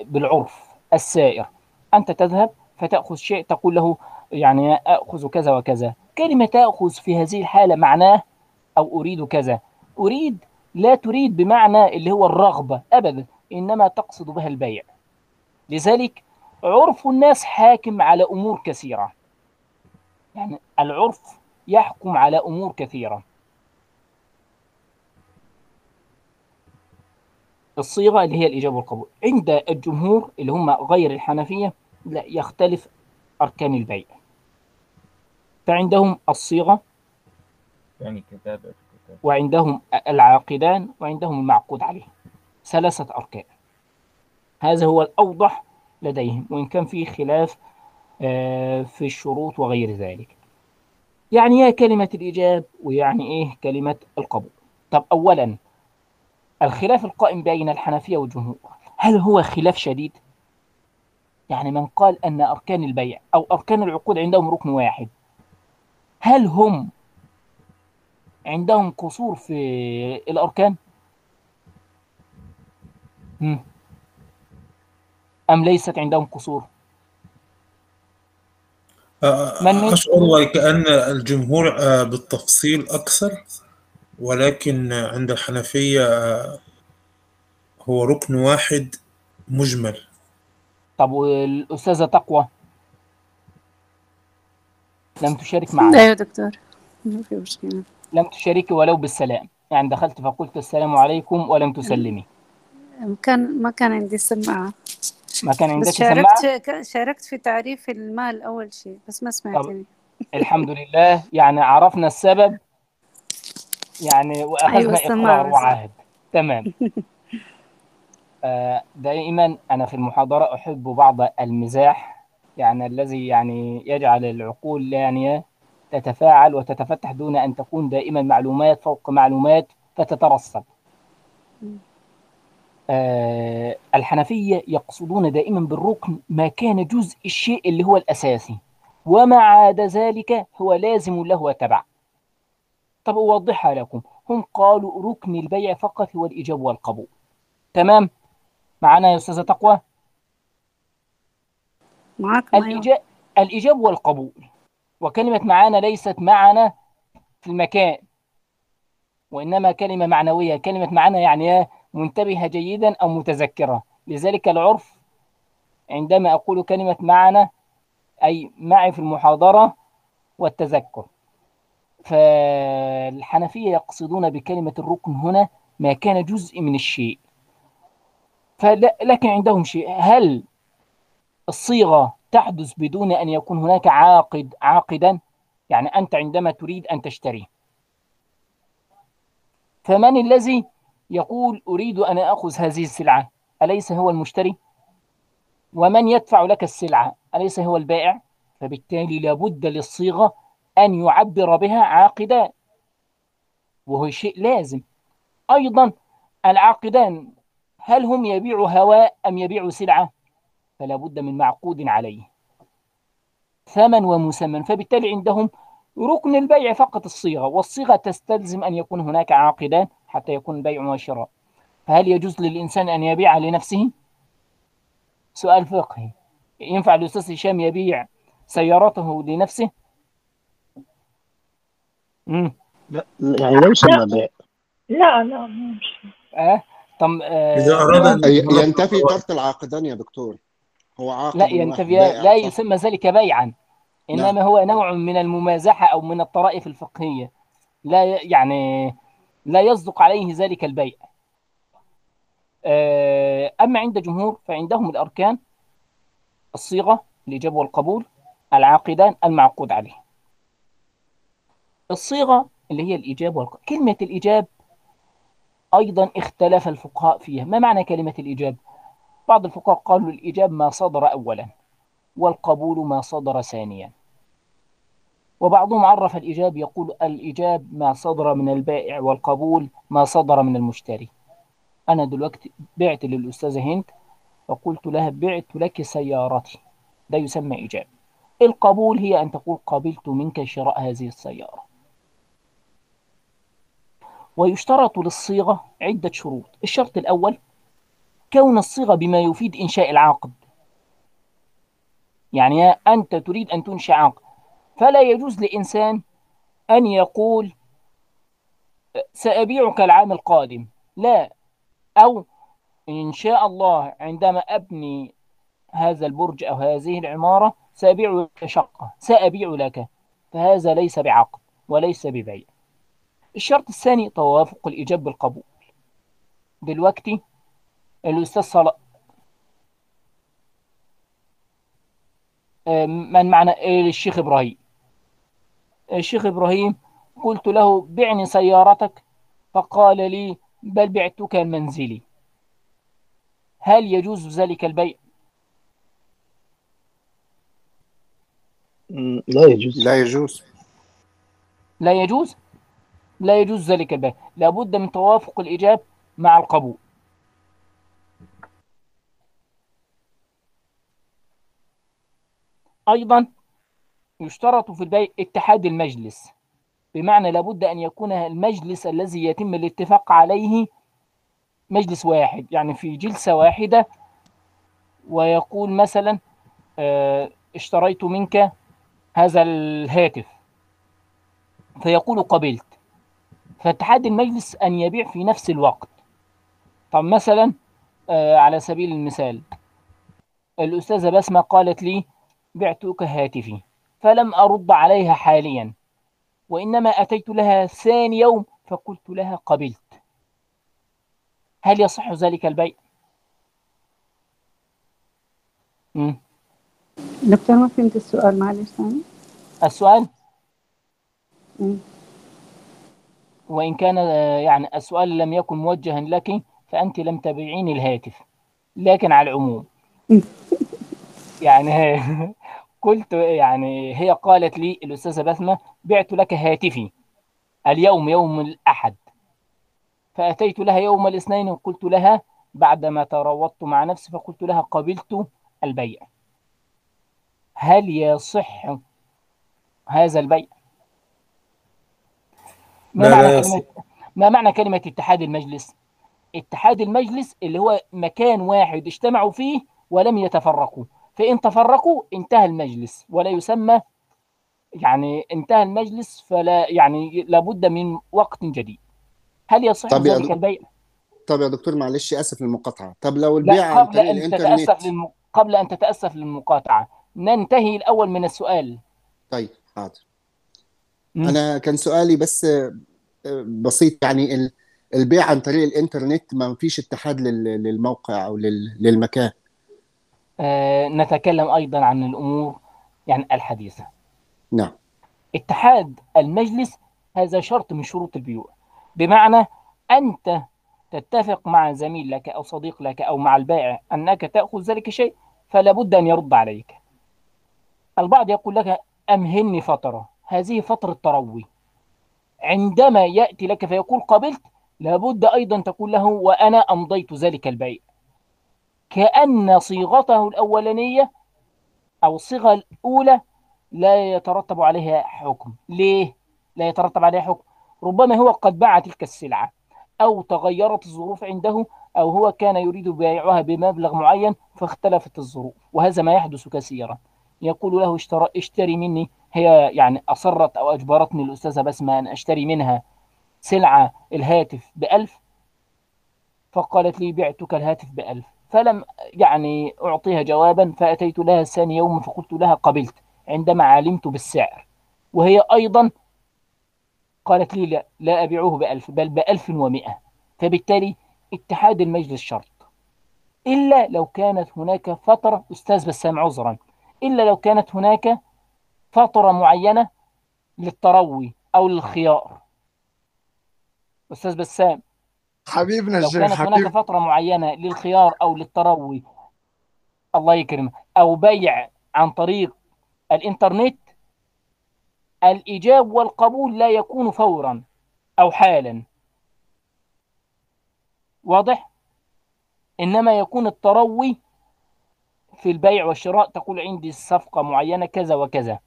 بالعرف السائر. أنت تذهب فتأخذ شيء تقول له يعني أخذ كذا وكذا. كلمة تأخذ في هذه الحالة معناه أو أريد كذا. أريد لا تريد بمعنى اللي هو الرغبة أبدا إنما تقصد بها البيع. لذلك عرف الناس حاكم على أمور كثيرة. يعني العرف يحكم على أمور كثيرة. الصيغة اللي هي الإجابة والقبول. عند الجمهور اللي هم غير الحنفية لا يختلف أركان البيع. فعندهم الصيغة يعني كتابة كتابة وعندهم العاقدان وعندهم المعقود عليه. ثلاثة أركان. هذا هو الأوضح لديهم وإن كان في خلاف آه، في الشروط وغير ذلك. يعني إيه كلمة الإيجاب ويعني إيه كلمة القبول؟ طب أولا الخلاف القائم بين الحنفية والجمهور هل هو خلاف شديد؟ يعني من قال أن أركان البيع أو أركان العقود عندهم ركن واحد هل هم عندهم قصور في الأركان؟ أم ليست عندهم قصور؟ من أشعر وكأن الجمهور آه، بالتفصيل أكثر ولكن عند الحنفية آه، هو ركن واحد مجمل. طب والأستاذة تقوى؟ لم تشارك معنا. أيوه دكتور ما في مشكلة. لم تشاركي ولو بالسلام. يعني دخلت فقلت السلام عليكم ولم تسلمي. كان ما كان عندي سماعة. ما كان عندك بس سماعة؟ شاركت شاركت في تعريف المال أول شيء بس ما سمعتني. الحمد لله. يعني عرفنا السبب. يعني أيوة وأخذنا السماعة إقرار وعهد. تمام. آه، دائما أنا في المحاضرة أحب بعض المزاح يعني الذي يعني يجعل العقول يعني تتفاعل وتتفتح دون أن تكون دائما معلومات فوق معلومات فتترسب آه، الحنفية يقصدون دائما بالركن ما كان جزء الشيء اللي هو الأساسي وما عاد ذلك هو لازم له وتبع طب أوضحها لكم. هم قالوا ركن البيع فقط هو الإيجاب والقبول. تمام؟ معنا يا أستاذة تقوى؟ أيوة الإيجاب, الإيجاب والقبول. وكلمة معانا ليست معنا في المكان وإنما كلمة معنوية. كلمة معنا يعني إيه؟ منتبهة جيدا أو متذكرة. لذلك العرف عندما أقول كلمة معنا أي معي في المحاضرة والتذكر. فالحنفية يقصدون بكلمة الركن هنا ما كان جزء من الشيء. لكن عندهم شيء. هل الصيغة تحدث بدون أن يكون هناك عاقد عاقدا؟ يعني أنت عندما تريد أن تشتري. فمن الذي يقول أريد أن أخذ هذه السلعة؟ أليس هو المشتري؟ ومن يدفع لك السلعة؟ أليس هو البائع؟ فبالتالي لابد للصيغة أن يعبر بها عاقدان. وهو شيء لازم. أيضا العاقدان هل هم يبيعوا هواء أم يبيعوا سلعة؟ فلا بد من معقود عليه. ثمن ومسمى فبالتالي عندهم ركن البيع فقط الصيغة. والصيغة تستلزم أن يكون هناك عاقدان حتى يكون بيع وشراء فهل يجوز للإنسان أن يبيع لنفسه؟ سؤال فقهي. ينفع الأستاذ هشام يبيع سيارته لنفسه؟ مم. يعني لا يسمى بيع لا لا مش؟ طم آه إذا أراد أن ي- ينتفي ترك العاقدان يا دكتور هو عاقد لا ينتفي لا. يسمى ذلك بيعا إنما نعم. هو نوع من الممازحة أو من الطرائف الفقهية لا يعني لا يصدق عليه ذلك البيع آه، أما عند جمهور فعندهم الأركان الصيغة الإجابة والقبول العاقدان المعقود عليه الصيغة اللي هي الإجابة والقبول كلمة الإجاب أيضا اختلف الفقهاء فيها. ما معنى كلمة الإجاب بعض الفقهاء قالوا الإجاب ما صدر أولا والقبول ما صدر ثانيا. وبعضهم عرف الإجاب يقول الإجاب ما صدر من البائع والقبول ما صدر من المشتري. أنا دلوقتي بعت للأستاذة هند وقلت لها بعت لك سيارتي. ده يسمى إجاب القبول هي أن تقول قبلت منك شراء هذه السيارة. ويشترط للصيغة عدة شروط. الشرط الأول كون الصيغة بما يفيد إنشاء العقد. يعني أنت تريد أن تنشئ عقد. فلا يجوز لإنسان أن يقول سأبيعك العام القادم. لا. أو إن شاء الله عندما أبني هذا البرج أو هذه العمارة سأبيع لك شقة. سأبيع لك. فهذا ليس بعقد وليس ببيع. الشرط الثاني توافق الإجاب بالقبول. دلوقتي الأستاذ صلاح من معنى الشيخ إبراهيم. الشيخ إبراهيم قلت له بعني سيارتك؟ فقال لي بل بعتك منزلي هل يجوز ذلك البيع؟ لا يجوز. لا يجوز. لا يجوز؟ لا يجوز ذلك البيع لابد من توافق الإجاب مع القبول. أيضا يشترط في البيع اتحاد المجلس. بمعنى لابد أن يكون المجلس الذي يتم الاتفاق عليه مجلس واحد يعني في جلسة واحدة ويقول مثلا آه، اشتريت منك هذا الهاتف. فيقول قبلت. فاتحاد المجلس أن يبيع في نفس الوقت. طب مثلا آه، على سبيل المثال الأستاذة بسمة قالت لي بعتك هاتفي. فلم أرد عليها حاليا وإنما أتيت لها ثاني يوم فقلت لها قبلت. هل يصح ذلك البيع؟ دكتور ما فهمت السؤال؟ معلش ثاني السؤال؟ مم. وإن كان آه، يعني السؤال لم يكن موجها لك فأنت لم تبيعيني الهاتف لكن على العموم. يعني قلت يعني هي قالت لي الأستاذة بسمة بعت لك هاتفي اليوم يوم الأحد. فأتيت لها يوم الاثنين وقلت لها بعدما تروضت مع نفسي فقلت لها قبلت البيع. هل يصح هذا البيع؟ ما معنى. كلمة ما معنى كلمة اتحاد المجلس؟ اتحاد المجلس اللي هو مكان واحد اجتمعوا فيه ولم يتفرقوا فإن تفرقوا انتهى المجلس ولا يسمى يعني انتهى المجلس فلا يعني لابد من وقت جديد هل يصح طب يا ذلك دكتور، البيع؟ طب يا دكتور معلش آسف للمقاطعة طب لو البيع عن قبل طريق الانترنت تتأسف للم... قبل أن تتأسف للمقاطعة ننتهي الأول من السؤال طيب حاضر. أنا كان سؤالي بس بسيط يعني ال- البيع عن طريق الإنترنت ما فيش اتحاد لل- للموقع أو لل- للمكان. آه نتكلم أيضا عن الأمور يعني الحديثة. نعم. اتحاد المجلس هذا شرط من شروط البيوع. بمعنى أنت تتفق مع زميل لك أو صديق لك أو مع البائع أنك تأخذ ذلك الشيء فلا بد أن يرد عليك. البعض يقول لك أمهلني فترة. هذه فترة تروي. عندما يأتي لك فيقول قبلت لابد أيضا تقول له وأنا أمضيت ذلك البيع كأن صيغته الأولانية أو الصيغة الأولى لا يترتب عليها حكم. ليه؟ لا يترتب عليها حكم. ربما هو قد باع تلك السلعة أو تغيرت الظروف عنده أو هو كان يريد بيعها بمبلغ معين فاختلفت الظروف وهذا ما يحدث كثيرا. يقول له اشترى اشتري مني. هي يعني أصرت أو أجبرتني الأستاذة بسمة أن أشتري منها سلعة الهاتف بألف فقالت لي بعتك الهاتف بألف. فلم يعني أعطيها جوابا فأتيت لها ثاني يوم فقلت لها قبلت عندما علمت بالسعر. وهي أيضا قالت لي لا لا أبيعه بألف بل بألف ومئة. فبالتالي اتحاد المجلس شرط. إلا لو كانت هناك فترة أستاذ بسام عذرا إلا لو كانت هناك فترة معينة للتروي أو للخيار أستاذ بسام حبيبنا لو كانت هناك حبيب فترة معينة للخيار أو للتروي الله يكرمك أو بيع عن طريق الإنترنت الإيجاب والقبول لا يكون فورا أو حالا واضح؟ إنما يكون التروي في البيع والشراء تقول عندي صفقة معينة كذا وكذا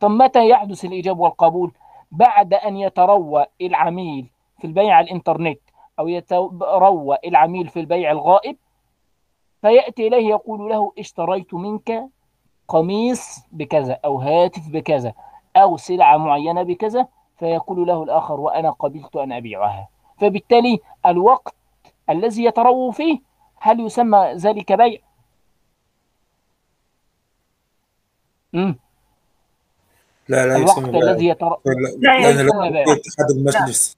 طب متى يحدث الإيجاب والقبول؟ بعد أن يتروى العميل في البيع على الإنترنت أو يتروى العميل في البيع الغائب فيأتي إليه يقول له اشتريت منك قميص بكذا أو هاتف بكذا أو سلعة معينة بكذا فيقول له الآخر وأنا قبلت أن أبيعها فبالتالي الوقت الذي يتروى فيه هل يسمى ذلك بيع؟ مم. لا لا الوقت الذي يتر... لا لا لا بيع. يكون اتحاد المجلس.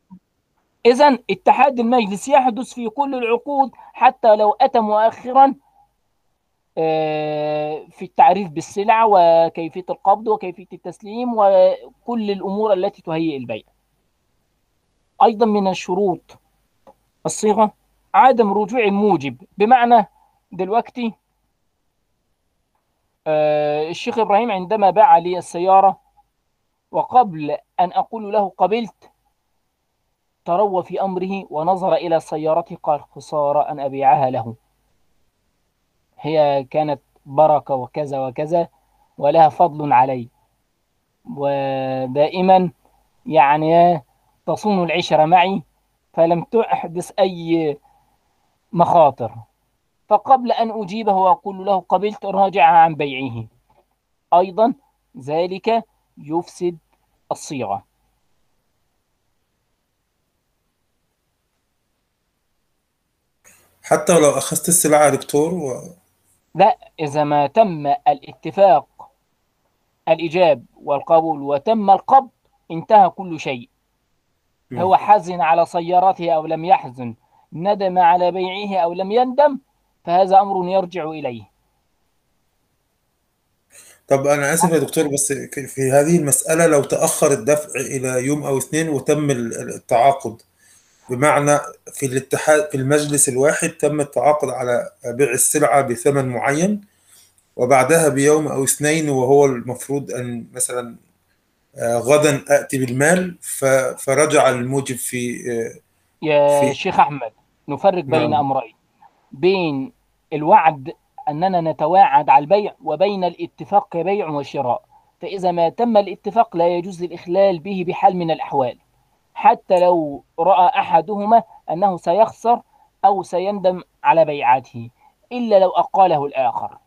إذا اتحاد المجلس يحدث في كل العقود حتى لو أتى مؤخرا آه، في التعريف بالسلع وكيفية القبض وكيفية التسليم وكل الأمور التي تهيئ البيع. أيضا من الشروط الصيغة عدم رجوع الموجب. بمعنى دلوقتي الشيخ إبراهيم عندما باع لي السيارة وقبل أن أقول له قبلت تروى في أمره ونظر إلى سيارتي قال خسارة أن أبيعها له. هي كانت بركة وكذا وكذا ولها فضل علي. ودائما يعني تصون العشرة معي فلم تحدث أي مخاطر. فقبل أن أجيبه وأقول له قبلت راجعها عن بيعه. أيضا ذلك يفسد الصيغة. حتى ولو أخذت السلعة يا دكتور و... لا إذا ما تم الاتفاق الإيجاب والقبول وتم القبض انتهى كل شيء. هو حزن على سيارته أو لم يحزن ندم على بيعه أو لم يندم فهذا أمر يرجع إليه. طب أنا آسف يا دكتور بس في هذه المسألة لو تأخر الدفع إلى يوم أو اثنين وتم ال- التعاقد بمعنى في الاتحاد في المجلس الواحد تم التعاقد على بيع السلعة بثمن معين وبعدها بيوم أو اثنين وهو المفروض أن مثلا آه، غدا آتي بالمال فرجع الموجب في آه، يا في شيخ أحمد نفرق بين نعم. أمرين. بين الوعد أننا نتواعد على البيع وبين الاتفاق كبيع وشراء. فإذا ما تم الاتفاق لا يجوز الإخلال به بحال من الأحوال حتى لو رأى أحدهما أنه سيخسر أو سيندم على بيعته إلا لو أقاله الآخر.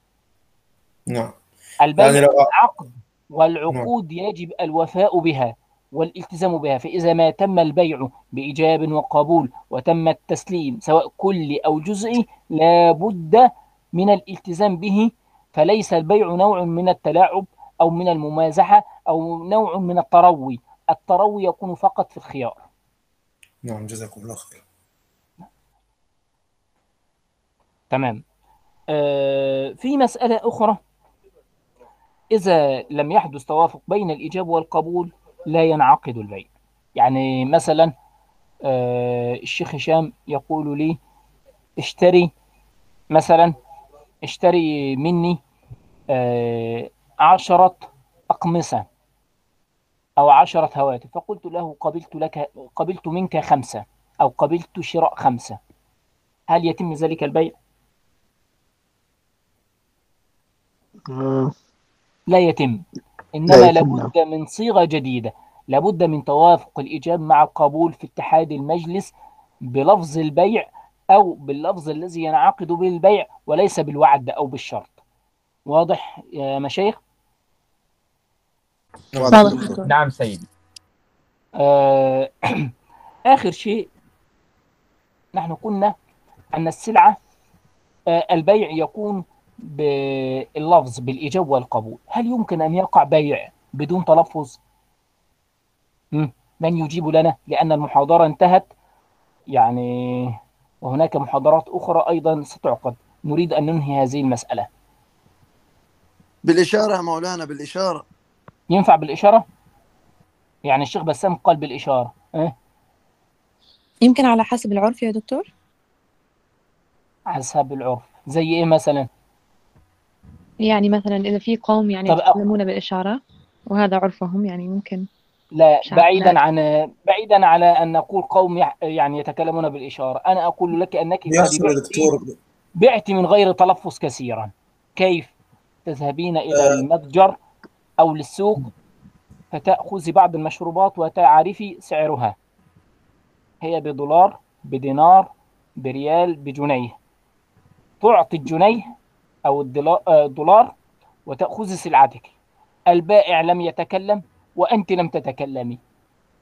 نعم. يعني البيع لو عقد نعم. والعقود يجب الوفاء بها. والالتزام بها. فإذا ما تم البيع بإيجاب وقبول وتم التسليم سواء كلي أو جزئي لا بد من الالتزام به. فليس البيع نوع من التلاعب أو من الممازحة أو نوع من التروي. التروي يكون فقط في الخيار. نعم جزاكم الله خير. تمام. آه في مسألة أخرى. إذا لم يحدث توافق بين الإيجاب والقبول لا ينعقد البيع. يعني مثلا آه الشيخ هشام يقول لي اشتري مثلا اشتري مني آه عشرة أقمصة أو عشرة هواتف. فقلت له قبلت لك قبلت منك خمسة أو قبلت شراء خمسة. هل يتم ذلك البيع؟ آه، لا يتم. إنما نعم لابد من صيغة جديدة. لابد من توافق الإيجاب مع القبول في اتحاد المجلس بلفظ البيع أو باللفظ الذي ينعقد به البيع وليس بالوعد أو بالشرط. واضح يا مشايخ؟ نعم نعم سيدي. آه آخر شيء نحن قلنا أن السلعة آه البيع يكون باللفظ بالإيجاب والقبول هل يمكن أن يقع بيع بدون تلفظ؟ مم. من يجيب لنا لأن المحاضرة انتهت يعني وهناك محاضرات أخرى أيضا ستعقد نريد أن ننهي هذه المسألة بالإشارة يا مولانا بالإشارة ينفع بالإشارة؟ يعني الشيخ بسام قال بالإشارة أه؟ يمكن على حسب العرف يا دكتور حسب العرف زي إيه مثلا؟ يعني مثلا إذا في قوم يعني طب يتكلمون بالإشارة وهذا عرفهم يعني ممكن لا مش. بعيدا عن بعيدا على أن نقول قوم يح- يعني يتكلمون بالإشارة. أنا أقول لك أنك قد يا بعت دكتور. بعت من غير تلفظ كثيرا كيف تذهبين إلى المتجر أو للسوق؟ فتأخذي بعض المشروبات وتعرفي سعرها. هي بدولار بدينار بريال بجنيه. تعطي الجنيه أو الدلا- آه، الدولار وتأخذي سلعتك. البائع لم يتكلم وأنت لم تتكلمي.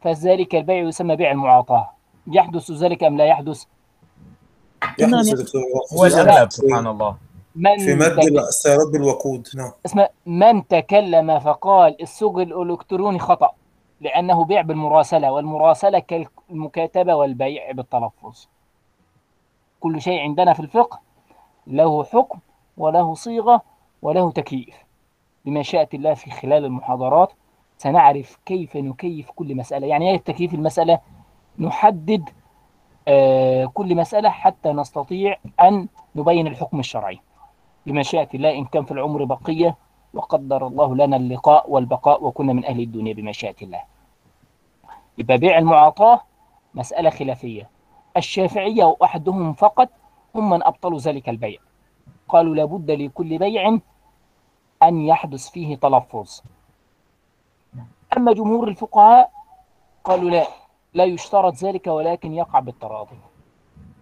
فذلك البيع يسمى بيع المعاطاة. يحدث ذلك أم لا يحدث؟ يحدث يا دكتور هو خصوصاً الأغلب في- سبحان الله. من في مد السيارات بالوقود نعم. اسمه من تكلم فقال السوق الإلكتروني خطأ لأنه بيع بالمراسلة والمراسلة كالمكاتبة والبيع بالتلفظ. كل شيء عندنا في الفقه له حكم. وله صيغة وله تكييف. بمشيئة الله في خلال المحاضرات سنعرف كيف نكيف كل مسألة. يعني إيه تكييف المسألة نحدد آه، كل مسألة حتى نستطيع أن نبين الحكم الشرعي. بمشيئة الله إن كان في العمر بقية وقدر الله لنا اللقاء والبقاء وكنا من أهل الدنيا بمشيئة الله. يبقى بيع المعاطاة مسألة خلافية. الشافعية وأحدهم فقط هم من أبطلوا ذلك البيع. قالوا لابد لكل بيع أن يحدث فيه تلفظ. أما جمهور الفقهاء قالوا لا لا يشترط ذلك ولكن يقع بالتراضي.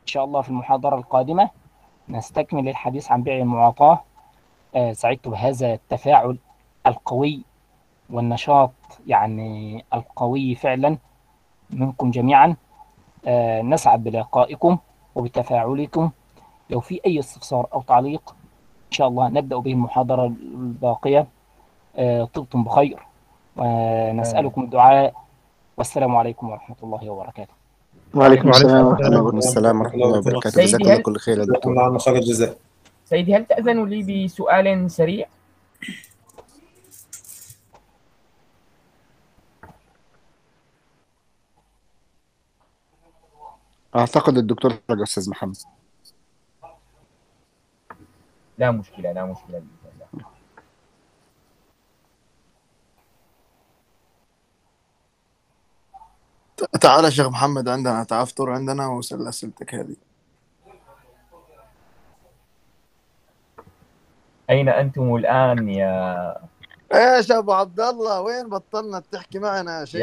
إن شاء الله في المحاضرة القادمة نستكمل الحديث عن بيع المعاطاة. آه، سعدت بهذا التفاعل القوي والنشاط يعني القوي فعلا منكم جميعا. آه، نسعد بلقائكم وبتفاعلكم. لو في أي استفسار أو تعليق إن شاء الله نبدأ به المحاضرة الباقية. آه، طبتم بخير. ونسألكم الدعاء. والسلام عليكم ورحمة الله وبركاته. وعليكم السلام ورحمة الله وعليكم السلام ورحمة الله وبركاته. جزاكم الله كل خير يا جزاكم دكتور الله خير. الجزاء سيدي هل تأذن لي بسؤال سريع؟ أعتقد الدكتور أستاذ محمد. لا مشكلة لا مشكلة بإذن الله. تعال يا شيخ محمد عندنا تعال افطر عندنا وسل أسئلتك هذه. أين أنتم الآن يا إيش أبو عبد الله وين بطلنا تحكي معنا يا شيخ؟